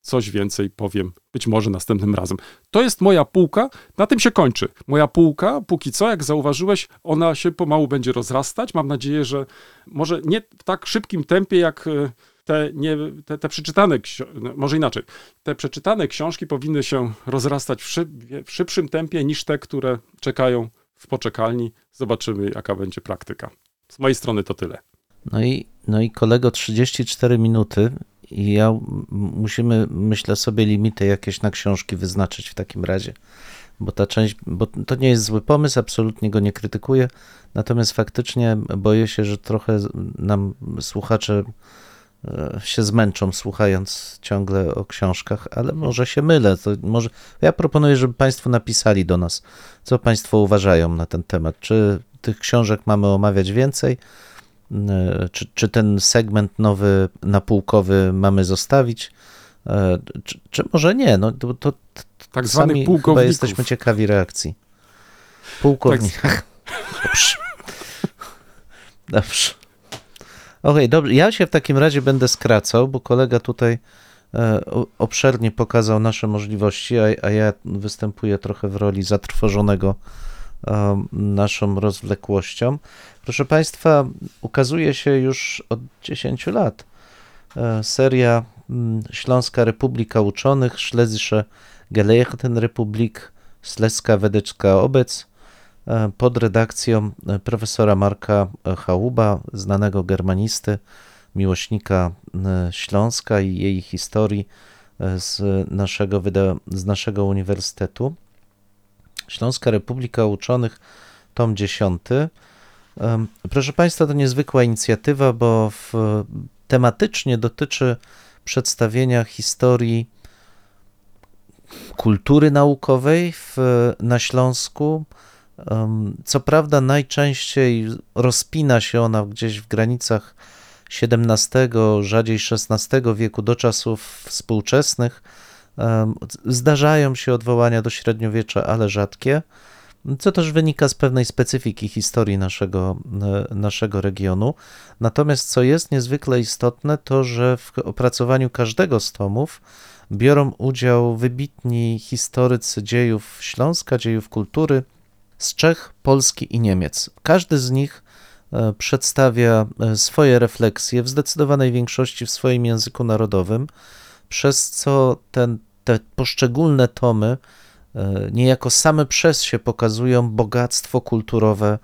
Coś więcej powiem być może następnym razem. To jest moja półka, na tym się kończy. Moja półka, póki co, jak zauważyłeś, ona się pomału będzie rozrastać. Mam nadzieję, że może nie w tak szybkim tempie, jak e, te, nie, te, te przeczytane, no, może inaczej, te przeczytane książki powinny się rozrastać w, szyb, w szybszym tempie niż te, które czekają w poczekalni. Zobaczymy, jaka będzie praktyka. Z mojej strony to tyle. No i, no i kolego, 34 minuty i ja musimy, myślę sobie, limity jakieś na książki wyznaczyć w takim razie. Bo ta część, bo to nie jest zły pomysł, absolutnie go nie krytykuję. Natomiast faktycznie boję się, że trochę nam słuchacze się zmęczą słuchając ciągle o książkach, ale może się mylę. To może, ja proponuję, żeby Państwo napisali do nas, co Państwo uważają na ten temat. Czy tych książek mamy omawiać więcej? E, czy, czy ten segment nowy napółkowy mamy zostawić, e, czy, czy może nie? No, to, to tak sami chyba jesteśmy ciekawi reakcji. Pułkownik. Tak. Dobrze. Dobrze. Okej, dobrze. Ja się w takim razie będę skracał, bo kolega tutaj e, obszernie pokazał nasze możliwości, a, a ja występuję trochę w roli zatrwożonego naszą rozwlekłością. Proszę Państwa, ukazuje się już od 10 lat e, seria mm, Śląska Republika Uczonych, Schlesische Gelehrtenrepublik, Sleska Wedeczka Obec, e, pod redakcją e, profesora Marka Chałuba, znanego germanisty, miłośnika Śląska i jej historii z naszego, z naszego uniwersytetu. Śląska Republika Uczonych, tom 10. Proszę Państwa, to niezwykła inicjatywa, bo w, tematycznie dotyczy przedstawienia historii kultury naukowej w, na Śląsku. Co prawda, najczęściej rozpina się ona gdzieś w granicach XVII, rzadziej XVI wieku do czasów współczesnych Zdarzają się odwołania do średniowiecza, ale rzadkie, co też wynika z pewnej specyfiki historii naszego, e, naszego regionu. Natomiast co jest niezwykle istotne, to że w opracowaniu każdego z tomów biorą udział wybitni historycy dziejów Śląska, dziejów kultury z Czech, Polski i Niemiec. Każdy z nich e, przedstawia e, swoje refleksje w zdecydowanej większości w swoim języku narodowym przez co ten, te poszczególne tomy e, niejako same przez się pokazują bogactwo kulturowe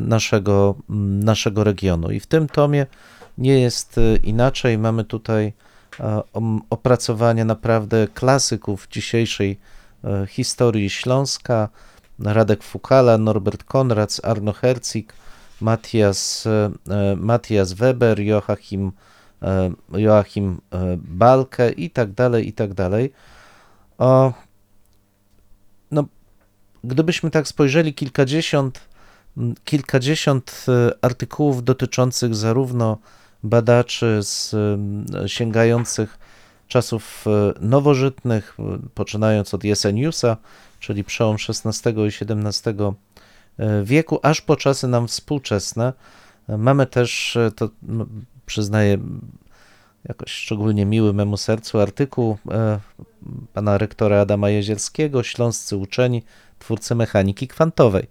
naszego, naszego regionu. I w tym tomie nie jest inaczej. Mamy tutaj e, opracowania naprawdę klasyków dzisiejszej historii Śląska. Radek Fukala, Norbert Konrads, Arno Herzig, Matthias, e, e, Matthias Weber, Joachim, e, Joachim Balke i tak dalej, i tak dalej. O, no, gdybyśmy tak spojrzeli, kilkadziesiąt, kilkadziesiąt artykułów dotyczących zarówno badaczy z, sięgających czasów nowożytnych, poczynając od Jeseniusa, czyli przełom XVI i XVII e, wieku, aż po czasy nam współczesne. Mamy też, e, to przyznaję, jakoś szczególnie miły memu sercu artykuł e, pana rektora Adama Jezierskiego, Śląscy uczeni, twórcy mechaniki kwantowej.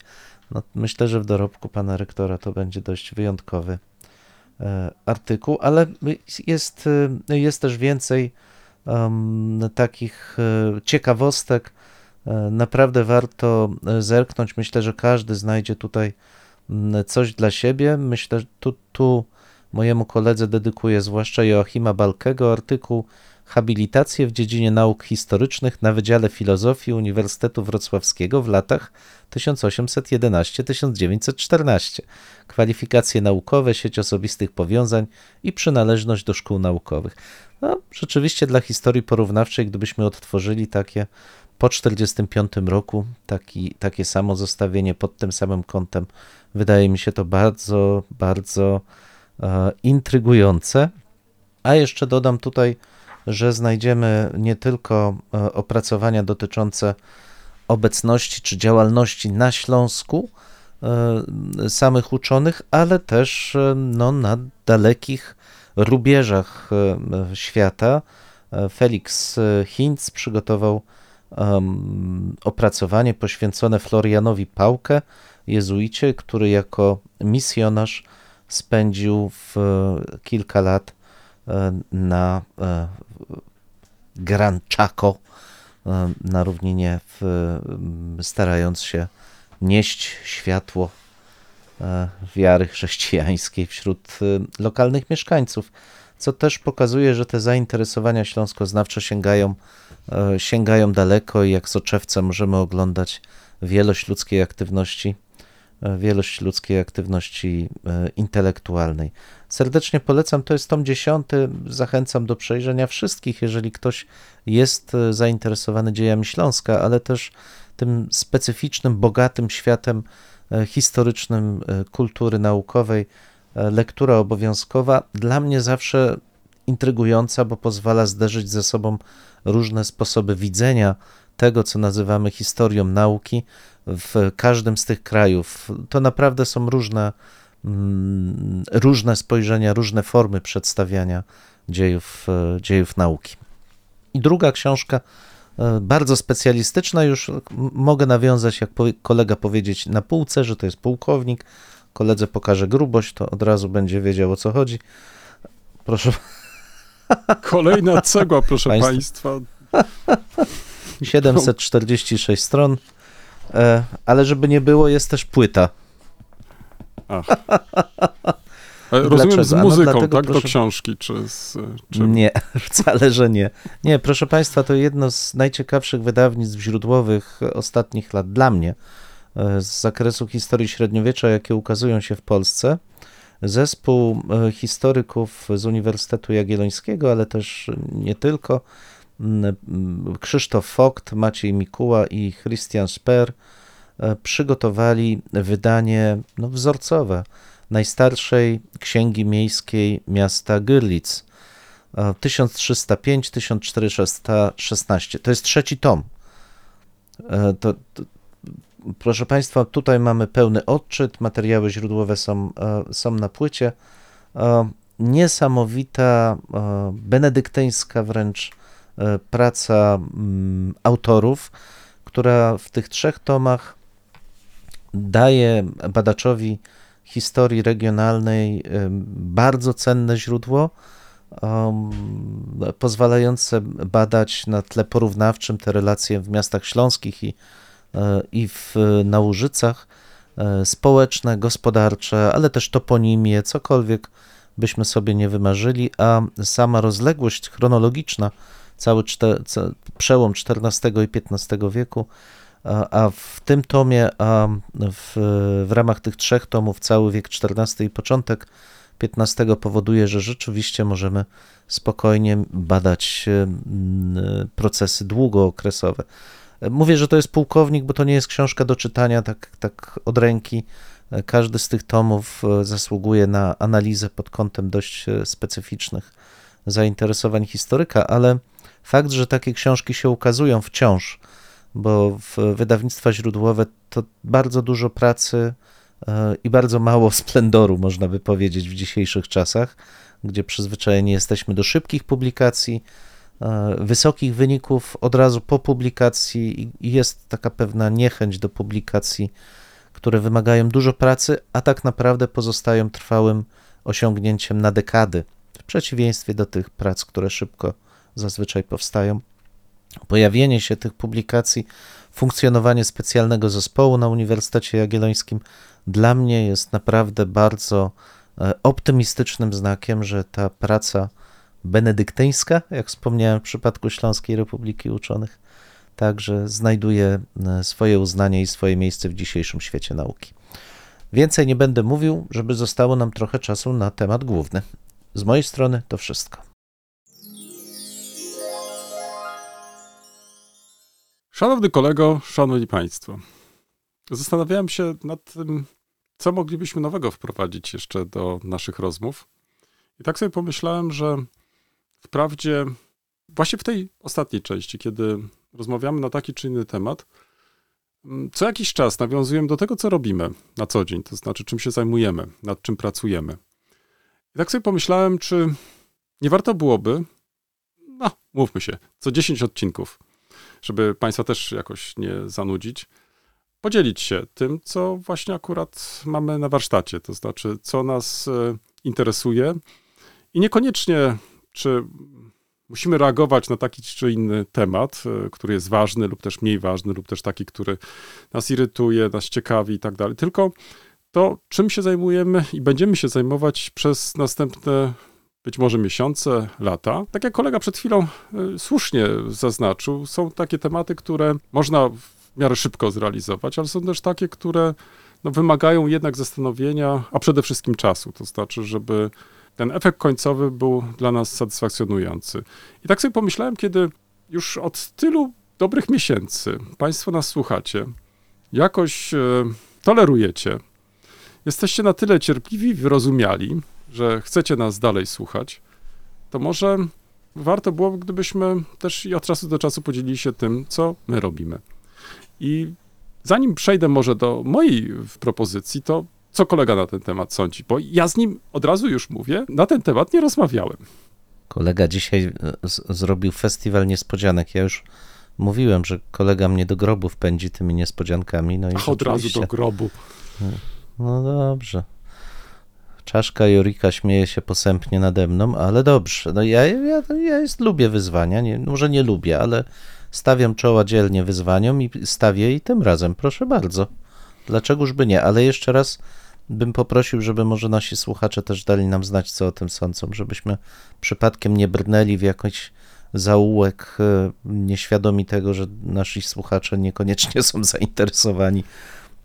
No, myślę, że w dorobku pana rektora to będzie dość wyjątkowy artykuł, ale jest, jest też więcej em, takich ciekawostek. E, Naprawdę warto e, zerknąć. Myślę, że każdy znajdzie tutaj mm, coś dla siebie. Myślę, że tu, tu mojemu koledze dedykuję zwłaszcza Joachima Balkego artykuł Habilitacje w dziedzinie nauk historycznych na Wydziale Filozofii Uniwersytetu Wrocławskiego w latach 1811-1914. Kwalifikacje naukowe, sieć osobistych powiązań i przynależność do szkół naukowych. No, rzeczywiście dla historii porównawczej, gdybyśmy odtworzyli takie po 1945 roku, taki, takie samo zestawienie pod tym samym kątem, wydaje mi się to bardzo, bardzo e, intrygujące. A jeszcze dodam tutaj, że znajdziemy nie tylko e, opracowania dotyczące obecności czy działalności na Śląsku e, samych uczonych, ale też e, no, na dalekich rubieżach świata. Felix Hinz przygotował em, opracowanie poświęcone Florianowi Pałkę, jezuicie, który jako misjonarz spędził w e, kilka lat e, na e, Gran Chaco na równinie, w, starając się nieść światło wiary chrześcijańskiej wśród lokalnych mieszkańców, co też pokazuje, że te zainteresowania śląskoznawcze sięgają, sięgają daleko i jak soczewca możemy oglądać wielość ludzkiej aktywności, e, wielość ludzkiej aktywności e, intelektualnej. Serdecznie polecam, to jest tom 10. Zachęcam do przejrzenia wszystkich, jeżeli ktoś jest e, zainteresowany dziejami Śląska, ale też tym specyficznym, bogatym światem e, historycznym e, kultury naukowej. E, Lektura obowiązkowa dla mnie zawsze intrygująca, bo pozwala zderzyć ze sobą różne sposoby widzenia tego, co nazywamy historią nauki w każdym z tych krajów. To naprawdę są różne, mm, różne spojrzenia, różne formy przedstawiania dziejów, e, dziejów nauki. I druga książka, e, bardzo specjalistyczna, już mogę nawiązać, jak kolega powiedzieć, na półce, że to jest pułkownik. Koledze pokażę grubość, to od razu będzie wiedział o co chodzi. Proszę, Kolejna cegła, proszę Państwo- państwa. 746 stron, e, ale żeby nie było, jest też płyta. Ach. E, Rozumiem z Dlaczego? A no muzyką, dlatego, tak? Do proszę- książki, czy z... Czy... Nie, wcale, że nie. Nie, proszę Państwa, to jedno z najciekawszych wydawnictw źródłowych ostatnich lat dla mnie e, z zakresu historii średniowiecza, jakie ukazują się w Polsce. Zespół e, historyków z Uniwersytetu Jagiellońskiego, ale też nie tylko. m, m, Krzysztof Vogt, Maciej Mikuła i Christian Sper e, przygotowali wydanie no, wzorcowe najstarszej księgi miejskiej miasta Görlitz. E, 1305-1416. To jest trzeci tom. To, to, proszę Państwa, tutaj mamy pełny odczyt, materiały źródłowe są, e, są na płycie. E, Niesamowita, e, benedyktyńska wręcz praca mm, autorów, która w tych trzech tomach daje badaczowi historii regionalnej bardzo cenne źródło, pozwalające badać na tle porównawczym te relacje w miastach śląskich i, i w, na Łużycach, e, społeczne, gospodarcze, ale też toponimie, cokolwiek byśmy sobie nie wymarzyli, a sama rozległość chronologiczna, cały czte, ca, przełom XIV i XV wieku, a, a w tym tomie, a w, w ramach tych trzech tomów, cały wiek XIV i początek XV powoduje, że rzeczywiście możemy spokojnie badać procesy długookresowe. Mówię, że to jest pułkownik, bo to nie jest książka do czytania tak, tak od ręki. Każdy z tych tomów e, zasługuje na analizę pod kątem dość e, specyficznych zainteresowań historyka, ale fakt, że takie książki się ukazują wciąż, bo wydawnictwa źródłowe to bardzo dużo pracy e, i bardzo mało splendoru, można by powiedzieć, w dzisiejszych czasach, gdzie przyzwyczajeni jesteśmy do szybkich publikacji, wysokich wyników od razu po publikacji i jest taka pewna niechęć do publikacji, które wymagają dużo pracy, a tak naprawdę pozostają trwałym osiągnięciem na dekady, w przeciwieństwie do tych prac, które szybko zazwyczaj powstają. Pojawienie się tych publikacji, funkcjonowanie specjalnego zespołu na Uniwersytecie Jagiellońskim dla mnie jest naprawdę bardzo optymistycznym znakiem, że ta praca benedyktyńska, jak wspomniałem w przypadku Śląskiej Republiki Uczonych, także znajduje swoje uznanie i swoje miejsce w dzisiejszym świecie nauki. Więcej nie będę mówił, żeby zostało nam trochę czasu na temat główny. Z mojej strony to wszystko. Szanowny kolego, szanowni państwo, zastanawiałem się nad tym, co moglibyśmy nowego wprowadzić jeszcze do naszych rozmów. I tak sobie pomyślałem, że wprawdzie właśnie w tej ostatniej części, kiedy rozmawiamy na taki czy inny temat, co jakiś czas nawiązujemy do tego, co robimy na co dzień, to znaczy czym się zajmujemy, nad czym pracujemy. I tak sobie pomyślałem, czy nie warto byłoby, no mówmy się, co 10 odcinków, żeby Państwa też jakoś nie zanudzić, podzielić się tym, co właśnie akurat mamy na warsztacie, to znaczy co nas interesuje i niekoniecznie, czy musimy reagować na taki czy inny temat, który jest ważny lub też mniej ważny, lub też taki, który nas irytuje, nas ciekawi i tak dalej. Tylko to, czym się zajmujemy i będziemy się zajmować przez następne być może miesiące, lata. Tak jak kolega przed chwilą słusznie zaznaczył, są takie tematy, które można w miarę szybko zrealizować, ale są też takie, które no, wymagają jednak zastanowienia, a przede wszystkim czasu. To znaczy, żeby ten efekt końcowy był dla nas satysfakcjonujący. I tak sobie pomyślałem, kiedy już od tylu dobrych miesięcy Państwo nas słuchacie, jakoś e, tolerujecie, jesteście na tyle cierpliwi wyrozumiali, że chcecie nas dalej słuchać, to może warto byłoby, gdybyśmy też i od czasu do czasu podzielili się tym, co my robimy. I zanim przejdę może do mojej propozycji, to co kolega na ten temat sądzi? Bo ja z nim od razu już mówię, na ten temat nie rozmawiałem. Kolega dzisiaj z- zrobił festiwal niespodzianek. Ja już mówiłem, że kolega mnie do grobu wpędzi tymi niespodziankami. No i Ach, od razu do grobu. No dobrze. Czaszka Jorika śmieje się posępnie nade mną, ale dobrze. No ja, ja, ja jest, lubię wyzwania. Nie, może nie lubię, ale stawiam czoła dzielnie wyzwaniom i stawię i tym razem. Proszę bardzo. Dlaczegoż by nie? Ale jeszcze raz bym poprosił, żeby może nasi słuchacze też dali nam znać, co o tym sądzą, żebyśmy przypadkiem nie brnęli w jakiś zaułek, e, nieświadomi tego, że nasi słuchacze niekoniecznie są zainteresowani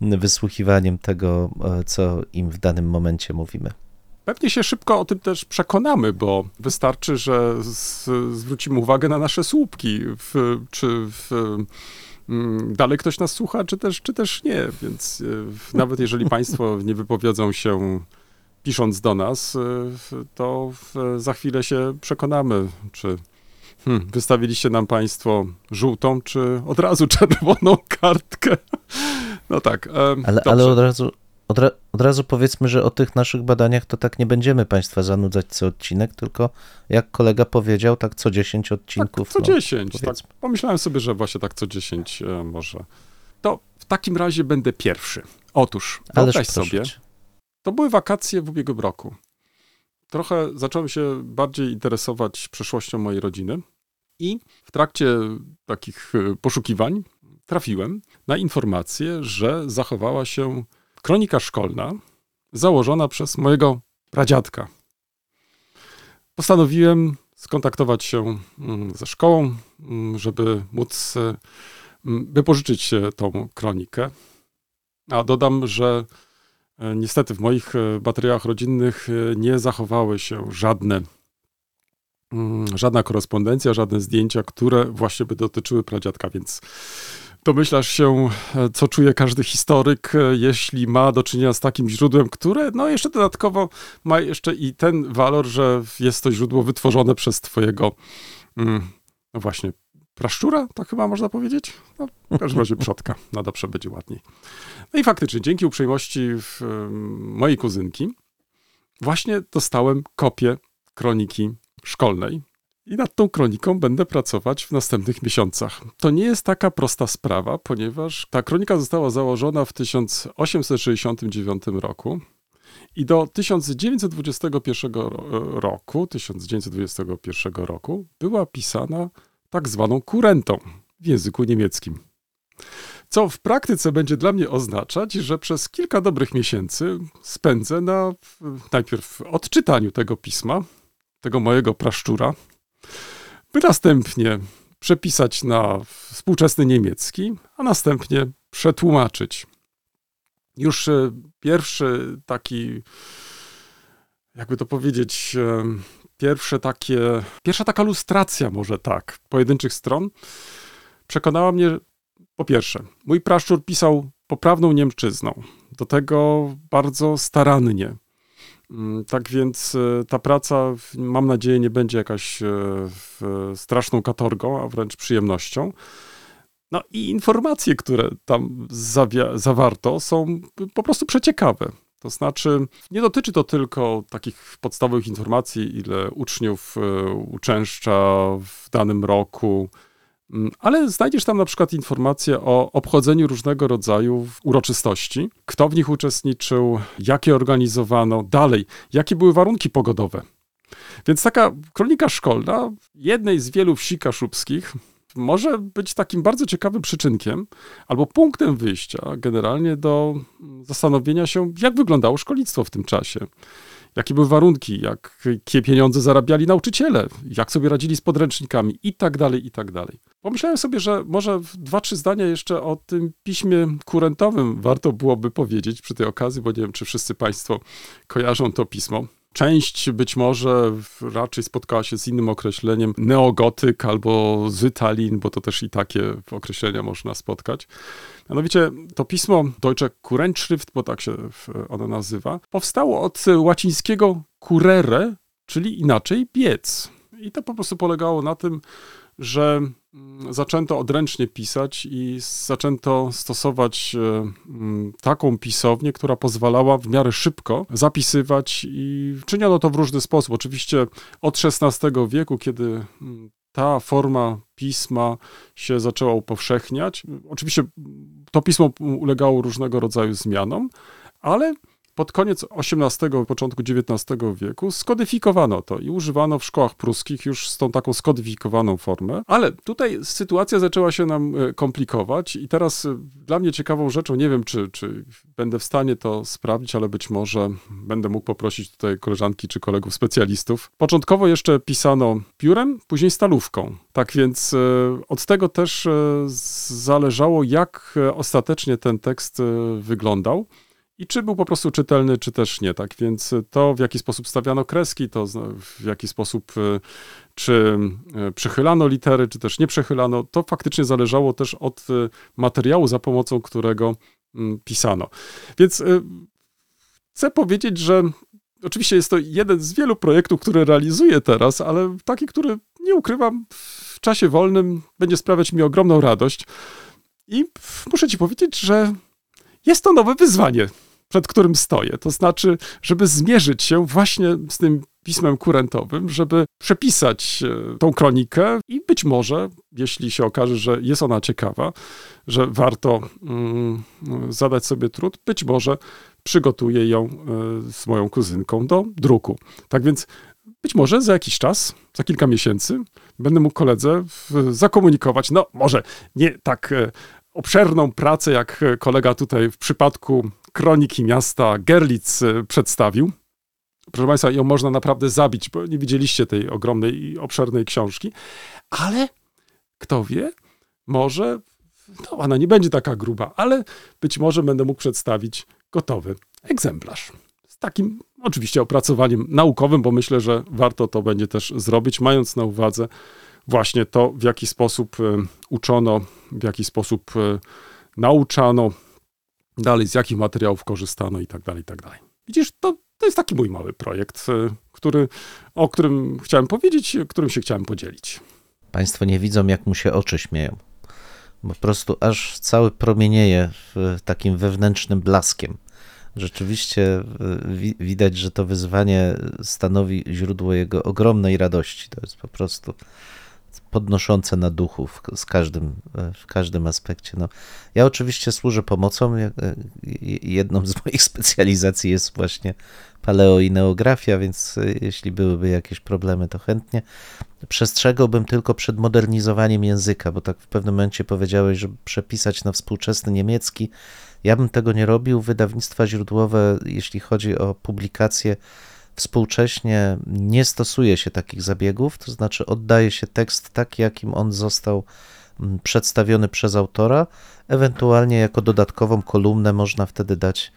wysłuchiwaniem tego, e, co im w danym momencie mówimy. Pewnie się szybko o tym też przekonamy, bo wystarczy, że z, zwrócimy uwagę na nasze słupki, w, czy w, dalej ktoś nas słucha, czy też, czy też nie. Więc e, nawet jeżeli Państwo nie wypowiedzą się pisząc do nas, e, to za chwilę się przekonamy, czy hmm, wystawiliście nam Państwo żółtą, czy od razu czerwoną kartkę. No tak. em, Ale, ale od razu. Od, ra, od razu powiedzmy, że o tych naszych badaniach to tak nie będziemy Państwa zanudzać co odcinek, tylko jak kolega powiedział, tak co 10 odcinków. Tak, co no, 10. Tak. Pomyślałem sobie, że właśnie tak co 10 e, może. To w takim razie będę pierwszy. Otóż, Ależ wyobraź sobie, cię. to były wakacje w ubiegłym roku. Trochę zacząłem się bardziej interesować przeszłością mojej rodziny i w trakcie takich e, poszukiwań trafiłem na informację, że zachowała się kronika szkolna założona przez mojego pradziadka. postanowiłem skontaktować się mm, ze szkołą, mm, żeby móc e, mm, wypożyczyć tą kronikę. A dodam, że e, niestety w moich e, bateriach rodzinnych nie zachowały się żadne, żadna korespondencja, żadne zdjęcia, które właśnie by dotyczyły pradziadka, więc domyślasz się, e, co czuje każdy historyk, e, jeśli ma do czynienia z takim źródłem, które no jeszcze dodatkowo ma jeszcze i ten walor, że jest to źródło wytworzone przez twojego mm, no właśnie praszczura, tak chyba można powiedzieć? No, w każdym razie przodka, na dobrze będzie ładniej. No i faktycznie, dzięki uprzejmości w, mojej kuzynki właśnie dostałem kopię kroniki szkolnej, i nad tą kroniką będę pracować w następnych miesiącach. To nie jest taka prosta sprawa, ponieważ ta kronika została założona w 1869 roku i do 1921 ro- roku, 1921 roku była pisana tak zwaną kurentą w języku niemieckim. Co w praktyce będzie dla mnie oznaczać, że przez kilka dobrych miesięcy spędzę na najpierw odczytaniu tego pisma, tego mojego praszczura, by następnie przepisać na współczesny niemiecki, a następnie przetłumaczyć. Już e, pierwszy taki, jakby to powiedzieć, e, pierwsze takie, pierwsza taka lustracja, może tak, pojedynczych stron, przekonała mnie, po pierwsze, mój praszczur pisał poprawną Niemczyzną, do tego bardzo starannie. Mm, Tak więc e, ta praca, mam nadzieję, nie będzie jakaś e, straszną katorgą, a wręcz przyjemnością. No i informacje, które tam zawarto, są po prostu przeciekawe. To znaczy, nie dotyczy to tylko takich podstawowych informacji, ile uczniów e, uczęszcza w danym roku, Ale znajdziesz tam na przykład informacje o obchodzeniu różnego rodzaju uroczystości, kto w nich uczestniczył, jakie organizowano, dalej, jakie były warunki pogodowe. Więc taka kronika szkolna jednej z wielu wsi kaszubskich może być takim bardzo ciekawym przyczynkiem albo punktem wyjścia generalnie do zastanowienia się, jak wyglądało szkolnictwo w tym czasie. Jakie były warunki, jakie pieniądze zarabiali nauczyciele, jak sobie radzili z podręcznikami i tak dalej, i tak dalej. Pomyślałem sobie, że może dwa, trzy zdania jeszcze o tym piśmie kurentowym warto byłoby powiedzieć przy tej okazji, bo nie wiem, czy wszyscy Państwo kojarzą to pismo. Część być może raczej spotkała się z innym określeniem neogotyk albo zytalin, bo to też i takie określenia można spotkać. Mianowicie to pismo Deutsche Kurentschrift, bo tak się ono nazywa, powstało od łacińskiego curere, czyli inaczej biec. I to po prostu polegało na tym, że mm, zaczęto odręcznie pisać i zaczęto stosować e, mm, taką pisownię, która pozwalała w miarę szybko zapisywać i czyniono to w różny sposób. Oczywiście od XVI wieku, kiedy mm, ta forma pisma się zaczęła upowszechniać. Oczywiście to pismo ulegało różnego rodzaju zmianom, ale pod koniec XVIII, początku XIX wieku skodyfikowano to i używano w szkołach pruskich już z tą taką skodyfikowaną formę. Ale tutaj sytuacja zaczęła się nam e, komplikować i teraz e, dla mnie ciekawą rzeczą, nie wiem czy, czy będę w stanie to sprawdzić, ale być może będę mógł poprosić tutaj koleżanki czy kolegów specjalistów. Początkowo jeszcze pisano piórem, później stalówką. Tak więc e, od tego też zależało, jak ostatecznie ten tekst wyglądał. I czy był po prostu czytelny, czy też nie. Tak więc to, w jaki sposób stawiano kreski, to w jaki sposób, e, czy e, przechylano litery, czy też nie przechylano, to faktycznie zależało też od e, materiału, za pomocą którego mm, pisano. Więc e, chcę powiedzieć, że oczywiście jest to jeden z wielu projektów, które realizuję teraz, ale taki, który nie ukrywam, w czasie wolnym będzie sprawiać mi ogromną radość. I muszę ci powiedzieć, że jest to nowe wyzwanie, przed którym stoję. To znaczy, żeby zmierzyć się właśnie z tym pismem kurentowym, żeby przepisać e, tą kronikę i być może, jeśli się okaże, że jest ona ciekawa, że warto mm, zadać sobie trud, być może przygotuję ją e, z moją kuzynką do druku. Tak więc być może za jakiś czas, za kilka miesięcy, będę mógł koledze zakomunikować, no może nie tak e, obszerną pracę, jak e, kolega tutaj w przypadku kroniki miasta Gerlitz e, przedstawił, proszę Państwa, ją można naprawdę zabić, bo nie widzieliście tej ogromnej i obszernej książki, ale kto wie, może, no ona nie będzie taka gruba, ale być może będę mógł przedstawić gotowy egzemplarz. Z takim oczywiście opracowaniem naukowym, bo myślę, że warto to będzie też zrobić, mając na uwadze właśnie to, w jaki sposób e, uczono, w jaki sposób e, nauczano, dalej z jakich materiałów korzystano i tak dalej, i tak dalej. Widzisz, to, to jest taki mój mały projekt, e, który, o którym chciałem powiedzieć, którym się chciałem podzielić. Państwo nie widzą, jak mu się oczy śmieją. Po prostu aż cały promienieje takim wewnętrznym blaskiem. Rzeczywiście wi- widać, że to wyzwanie stanowi źródło jego ogromnej radości. To jest po prostu podnoszące na duchu w, z każdym, e, w każdym aspekcie. No, ja oczywiście służę pomocą. E, Jedną z moich specjalizacji jest właśnie paleo i neografia, więc e, jeśli byłyby jakieś problemy, to chętnie. Przestrzegałbym tylko przed modernizowaniem języka, bo tak w pewnym momencie powiedziałeś, że przepisać na współczesny niemiecki. Ja bym tego nie robił. Wydawnictwa źródłowe, jeśli chodzi o publikacje, współcześnie nie stosuje się takich zabiegów, to znaczy oddaje się tekst tak, jakim on został mm, przedstawiony przez autora. Ewentualnie jako dodatkową kolumnę można wtedy dać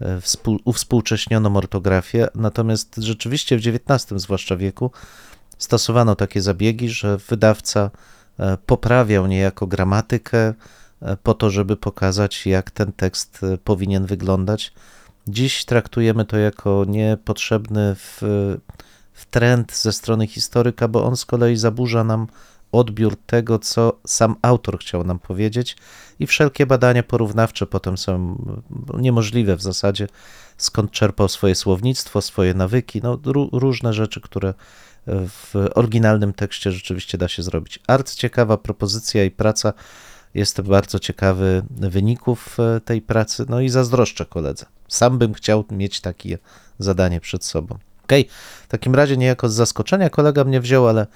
e, współ, uwspółcześnioną ortografię. Natomiast rzeczywiście w XIX zwłaszcza wieku stosowano takie zabiegi, że wydawca e, poprawiał niejako gramatykę e, po to, żeby pokazać, jak ten tekst powinien wyglądać. Dziś traktujemy to jako niepotrzebny w, w trend ze strony historyka, bo on z kolei zaburza nam odbiór tego, co sam autor chciał nam powiedzieć, i wszelkie badania porównawcze potem są niemożliwe w zasadzie, skąd czerpał swoje słownictwo, swoje nawyki, no, ró- różne rzeczy, które w oryginalnym tekście rzeczywiście da się zrobić. Art, ciekawa propozycja i praca. Jestem bardzo ciekawy wyników e, tej pracy, no i zazdroszczę koledze. Sam bym chciał mieć takie zadanie przed sobą. Okej, w takim razie niejako z zaskoczenia kolega mnie wziął, ale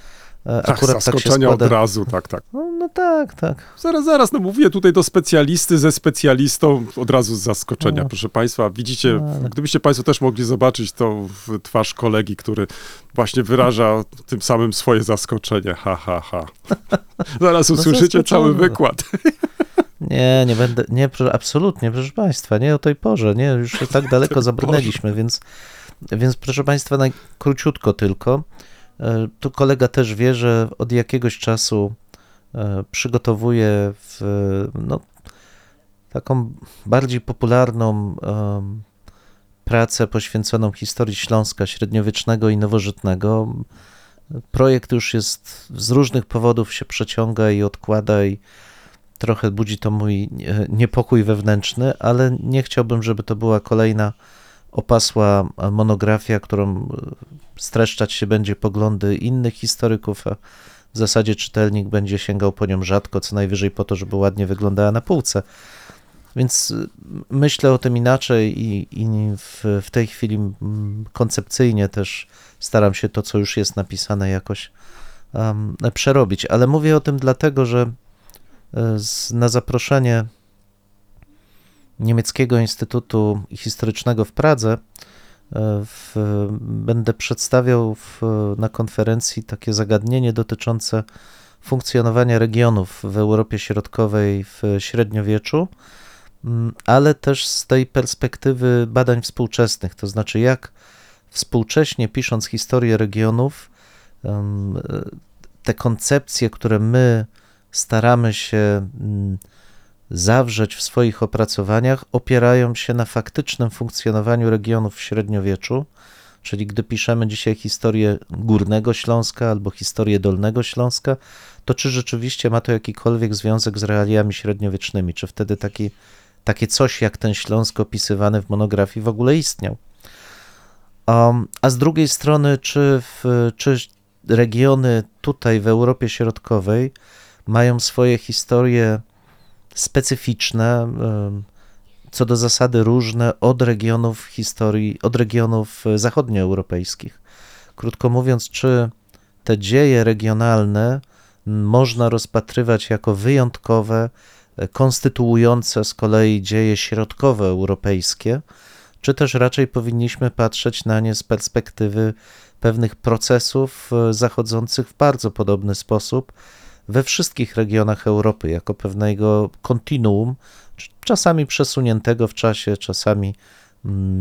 Tak, akurat tak się składa. od razu, tak, tak. No, no tak, tak. Zaraz, zaraz, no mówię tutaj do specjalisty ze specjalistą, od razu z zaskoczenia, No. proszę Państwa. Widzicie, No, ale- gdybyście Państwo też mogli zobaczyć to w twarz kolegi, który właśnie wyraża tym samym swoje zaskoczenie. Ha, ha, ha. Zaraz No usłyszycie cały wykład. Nie, nie będę, nie, absolutnie, proszę Państwa, nie o tej porze, nie, już tak daleko zabrnęliśmy, więc, więc proszę Państwa, naj, króciutko tylko. E, Tu kolega też wie, że od jakiegoś czasu e, przygotowuje w, no, taką bardziej popularną pracę poświęconą historii Śląska średniowiecznego i nowożytnego. Projekt już jest z różnych powodów się przeciąga i odkłada i trochę budzi to mój e, niepokój wewnętrzny, ale nie chciałbym, żeby to była kolejna opasła e, monografia, którą e, streszczać się będzie poglądy innych historyków, a w zasadzie czytelnik będzie sięgał po nią rzadko, co najwyżej po to, żeby ładnie wyglądała na półce. Więc y, myślę o tym inaczej i, i w, w tej chwili koncepcyjnie też staram się to, co już jest napisane, jakoś um, przerobić. Ale mówię o tym dlatego, że e, z, na zaproszenie Niemieckiego Instytutu Historycznego w Pradze e, w, będę przedstawiał w, na konferencji takie zagadnienie dotyczące funkcjonowania regionów w Europie Środkowej w średniowieczu, mm, ale też z tej perspektywy badań współczesnych, to znaczy jak współcześnie pisząc historię regionów, te koncepcje, które my staramy się mm, zawrzeć w swoich opracowaniach, opierają się na faktycznym funkcjonowaniu regionów w średniowieczu. Czyli gdy piszemy dzisiaj historię Górnego Śląska albo historię Dolnego Śląska, to czy rzeczywiście ma to jakikolwiek związek z realiami średniowiecznymi? Czy wtedy taki, takie coś jak ten Śląsk opisywany w monografii w ogóle istniał? Um, a z drugiej strony, czy, w, czy regiony tutaj w Europie Środkowej mają swoje historie specyficzne, co do zasady różne od regionów historii, od regionów e, zachodnioeuropejskich. Krótko mówiąc, czy te dzieje regionalne można rozpatrywać jako wyjątkowe, e, konstytuujące z kolei dzieje środkowoeuropejskie, czy też raczej powinniśmy patrzeć na nie z perspektywy pewnych procesów e, zachodzących w bardzo podobny sposób we wszystkich regionach Europy, jako pewnego kontinuum, czasami przesuniętego w czasie, czasami mm,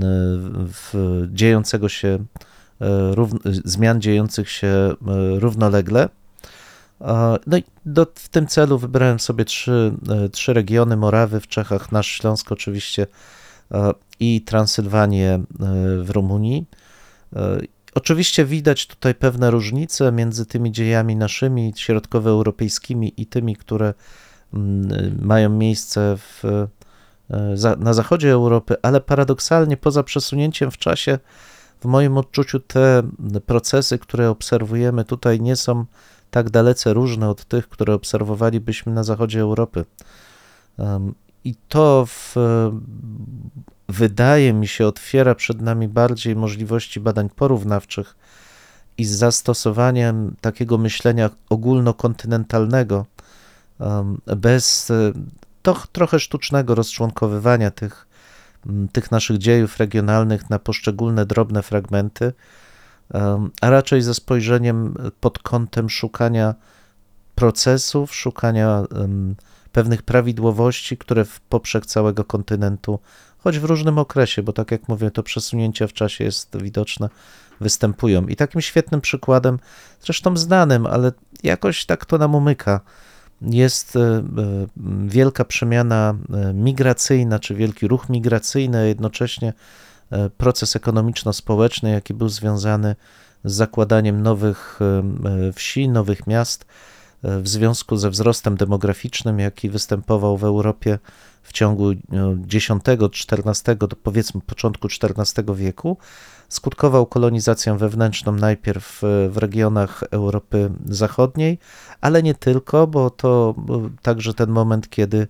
w, dziejącego się e, zmian dziejących się e, równolegle. No i do, w tym celu wybrałem sobie trzy, e, trzy regiony: Morawy w Czechach, nasz Śląsk oczywiście i Transylwanię w Rumunii. Oczywiście widać tutaj pewne różnice między tymi dziejami naszymi, środkowoeuropejskimi i tymi, które mm, mają miejsce w, e, na zachodzie Europy, ale paradoksalnie poza przesunięciem w czasie, w moim odczuciu te procesy, które obserwujemy tutaj nie są tak dalece różne od tych, które obserwowalibyśmy na zachodzie Europy. I to w, wydaje mi się otwiera przed nami bardziej możliwości badań porównawczych i z zastosowaniem takiego myślenia ogólnokontynentalnego, bez e, to, trochę sztucznego rozczłonkowywania tych, tych naszych dziejów regionalnych na poszczególne drobne fragmenty, a raczej ze spojrzeniem pod kątem szukania procesów, szukania pewnych prawidłowości, które w poprzek całego kontynentu, choć w różnym okresie, bo tak jak mówię, to przesunięcie w czasie jest widoczne, występują. I takim świetnym przykładem, zresztą znanym, ale jakoś tak to nam umyka, jest e, e, wielka przemiana e, migracyjna, czy wielki ruch migracyjny, a jednocześnie proces ekonomiczno-społeczny, jaki był związany z zakładaniem nowych wsi, nowych miast w związku ze wzrostem demograficznym, jaki występował w Europie w ciągu no, X-XIV, do powiedzmy początku XIV wieku, skutkował kolonizacją wewnętrzną najpierw e, w regionach Europy Zachodniej, ale nie tylko, bo to także ten moment, kiedy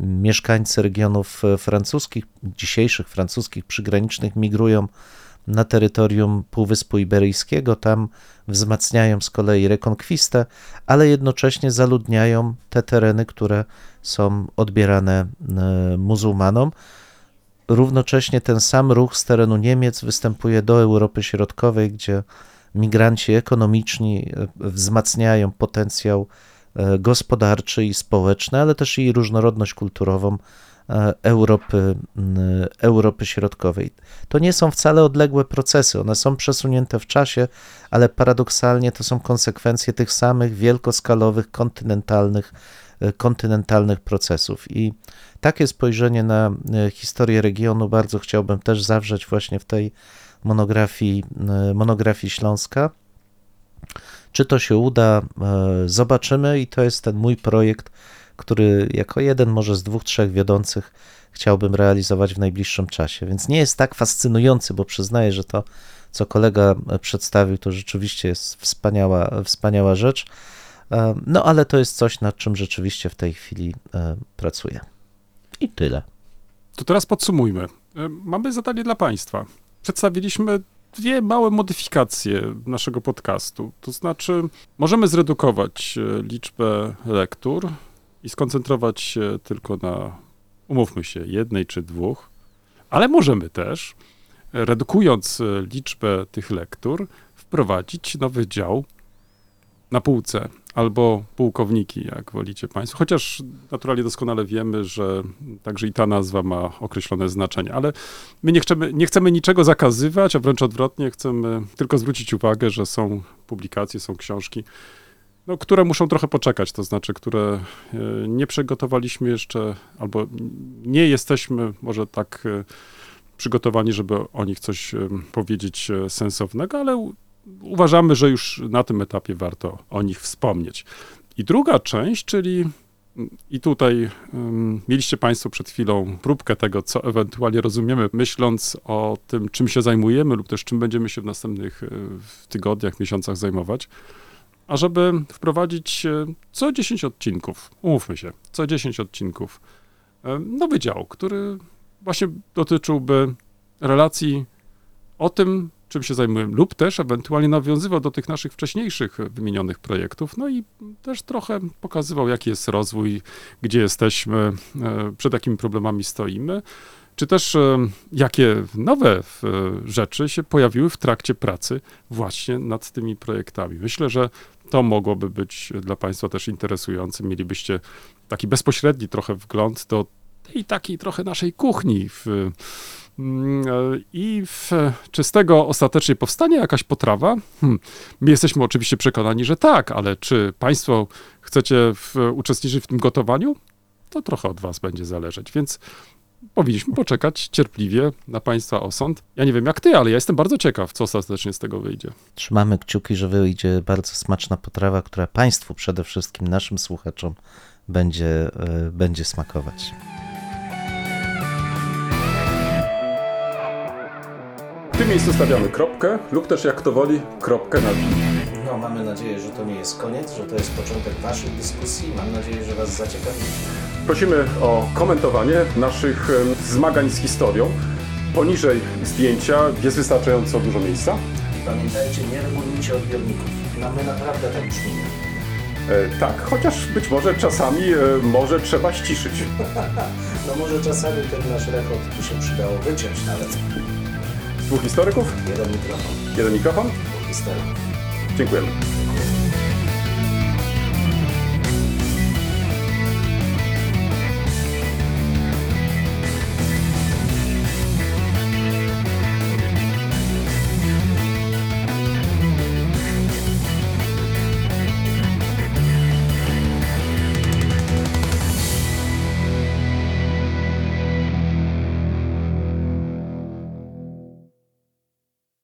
mieszkańcy regionów e, francuskich, dzisiejszych francuskich przygranicznych migrują na terytorium Półwyspu Iberyjskiego, tam wzmacniają z kolei rekonkwistę, ale jednocześnie zaludniają te tereny, które są odbierane e, muzułmanom. Równocześnie ten sam ruch z terenu Niemiec występuje do Europy Środkowej, gdzie migranci ekonomiczni e, wzmacniają potencjał e, gospodarczy i społeczny, ale też i różnorodność kulturową Europy, m, Europy Środkowej. To nie są wcale odległe procesy, one są przesunięte w czasie, ale paradoksalnie to są konsekwencje tych samych wielkoskalowych, kontynentalnych, e, kontynentalnych procesów. I takie spojrzenie na e, historię regionu bardzo chciałbym też zawrzeć właśnie w tej monografii, e, monografii Śląska. Czy to się uda, e, zobaczymy, i to jest ten mój projekt, który jako jeden może z dwóch, trzech wiodących chciałbym realizować w najbliższym czasie. Więc nie jest tak fascynujący, bo przyznaję, że to, co kolega przedstawił, to rzeczywiście jest wspaniała, wspaniała rzecz. E, No ale to jest coś, nad czym rzeczywiście w tej chwili e, pracuję. I tyle. To teraz podsumujmy. E, Mamy zadanie dla Państwa. Przedstawiliśmy dwie małe modyfikacje naszego podcastu. To znaczy, możemy zredukować liczbę lektur i skoncentrować się tylko na, umówmy się, jednej czy dwóch, ale możemy też, e, redukując e, liczbę tych lektur, wprowadzić nowy dział na półce albo pułkowniki, jak wolicie Państwo. Chociaż naturalnie doskonale wiemy, że także i ta nazwa ma określone znaczenie, ale my nie chcemy, nie chcemy niczego zakazywać, a wręcz odwrotnie, chcemy tylko zwrócić uwagę, że są publikacje, są książki, no, które muszą trochę poczekać, to znaczy, które e, nie przygotowaliśmy jeszcze, albo nie jesteśmy może tak e, przygotowani, żeby o nich coś e, powiedzieć sensownego, ale uważamy, że już na tym etapie warto o nich wspomnieć. I druga część, czyli i tutaj um, mieliście Państwo przed chwilą próbkę tego, co ewentualnie rozumiemy, myśląc o tym, czym się zajmujemy lub też czym będziemy się w następnych w tygodniach, miesiącach zajmować. A żeby wprowadzić e, co 10 odcinków, umówmy się, co 10 odcinków, e, nowy dział, który właśnie dotyczyłby relacji o tym, czym się zajmujemy, lub też ewentualnie nawiązywał do tych naszych wcześniejszych wymienionych projektów, no i też trochę pokazywał, jaki jest rozwój, gdzie jesteśmy, e, przed jakimi problemami stoimy. Czy też e, jakie nowe e, rzeczy się pojawiły w trakcie pracy właśnie nad tymi projektami. Myślę, że to mogłoby być dla Państwa też interesujące. Mielibyście taki bezpośredni trochę wgląd do tej takiej trochę naszej kuchni. W, mm, e, I w, czy z tego ostatecznie powstanie jakaś potrawa? Hmm. My jesteśmy oczywiście przekonani, że tak, ale czy Państwo chcecie w, uczestniczyć w tym gotowaniu? To trochę od Was będzie zależeć, więc powinniśmy poczekać cierpliwie na Państwa osąd. Ja nie wiem jak Ty, ale ja jestem bardzo ciekaw, co ostatecznie z tego wyjdzie. Trzymamy kciuki, że wyjdzie bardzo smaczna potrawa, która Państwu przede wszystkim, naszym słuchaczom, będzie, e, będzie smakować. W tym miejscu stawiamy kropkę lub też jak kto woli, kropkę nad i. No, mamy nadzieję, że to nie jest koniec, że to jest początek Waszych dyskusji. Mam nadzieję, że Was zaciekawi. Prosimy o komentowanie naszych zmagań z historią. Poniżej zdjęcia jest wystarczająco dużo miejsca. I pamiętajcie, nie regulujcie odbiorników. No, my naprawdę tak brzmimy. E, tak, chociaż być może czasami e, może trzeba ściszyć. No może czasami ten nasz rechot by się przydało wyciąć nawet. Dwóch historyków, Jeden mikrofon, jeden mikrofon. dwóch historyków. Think we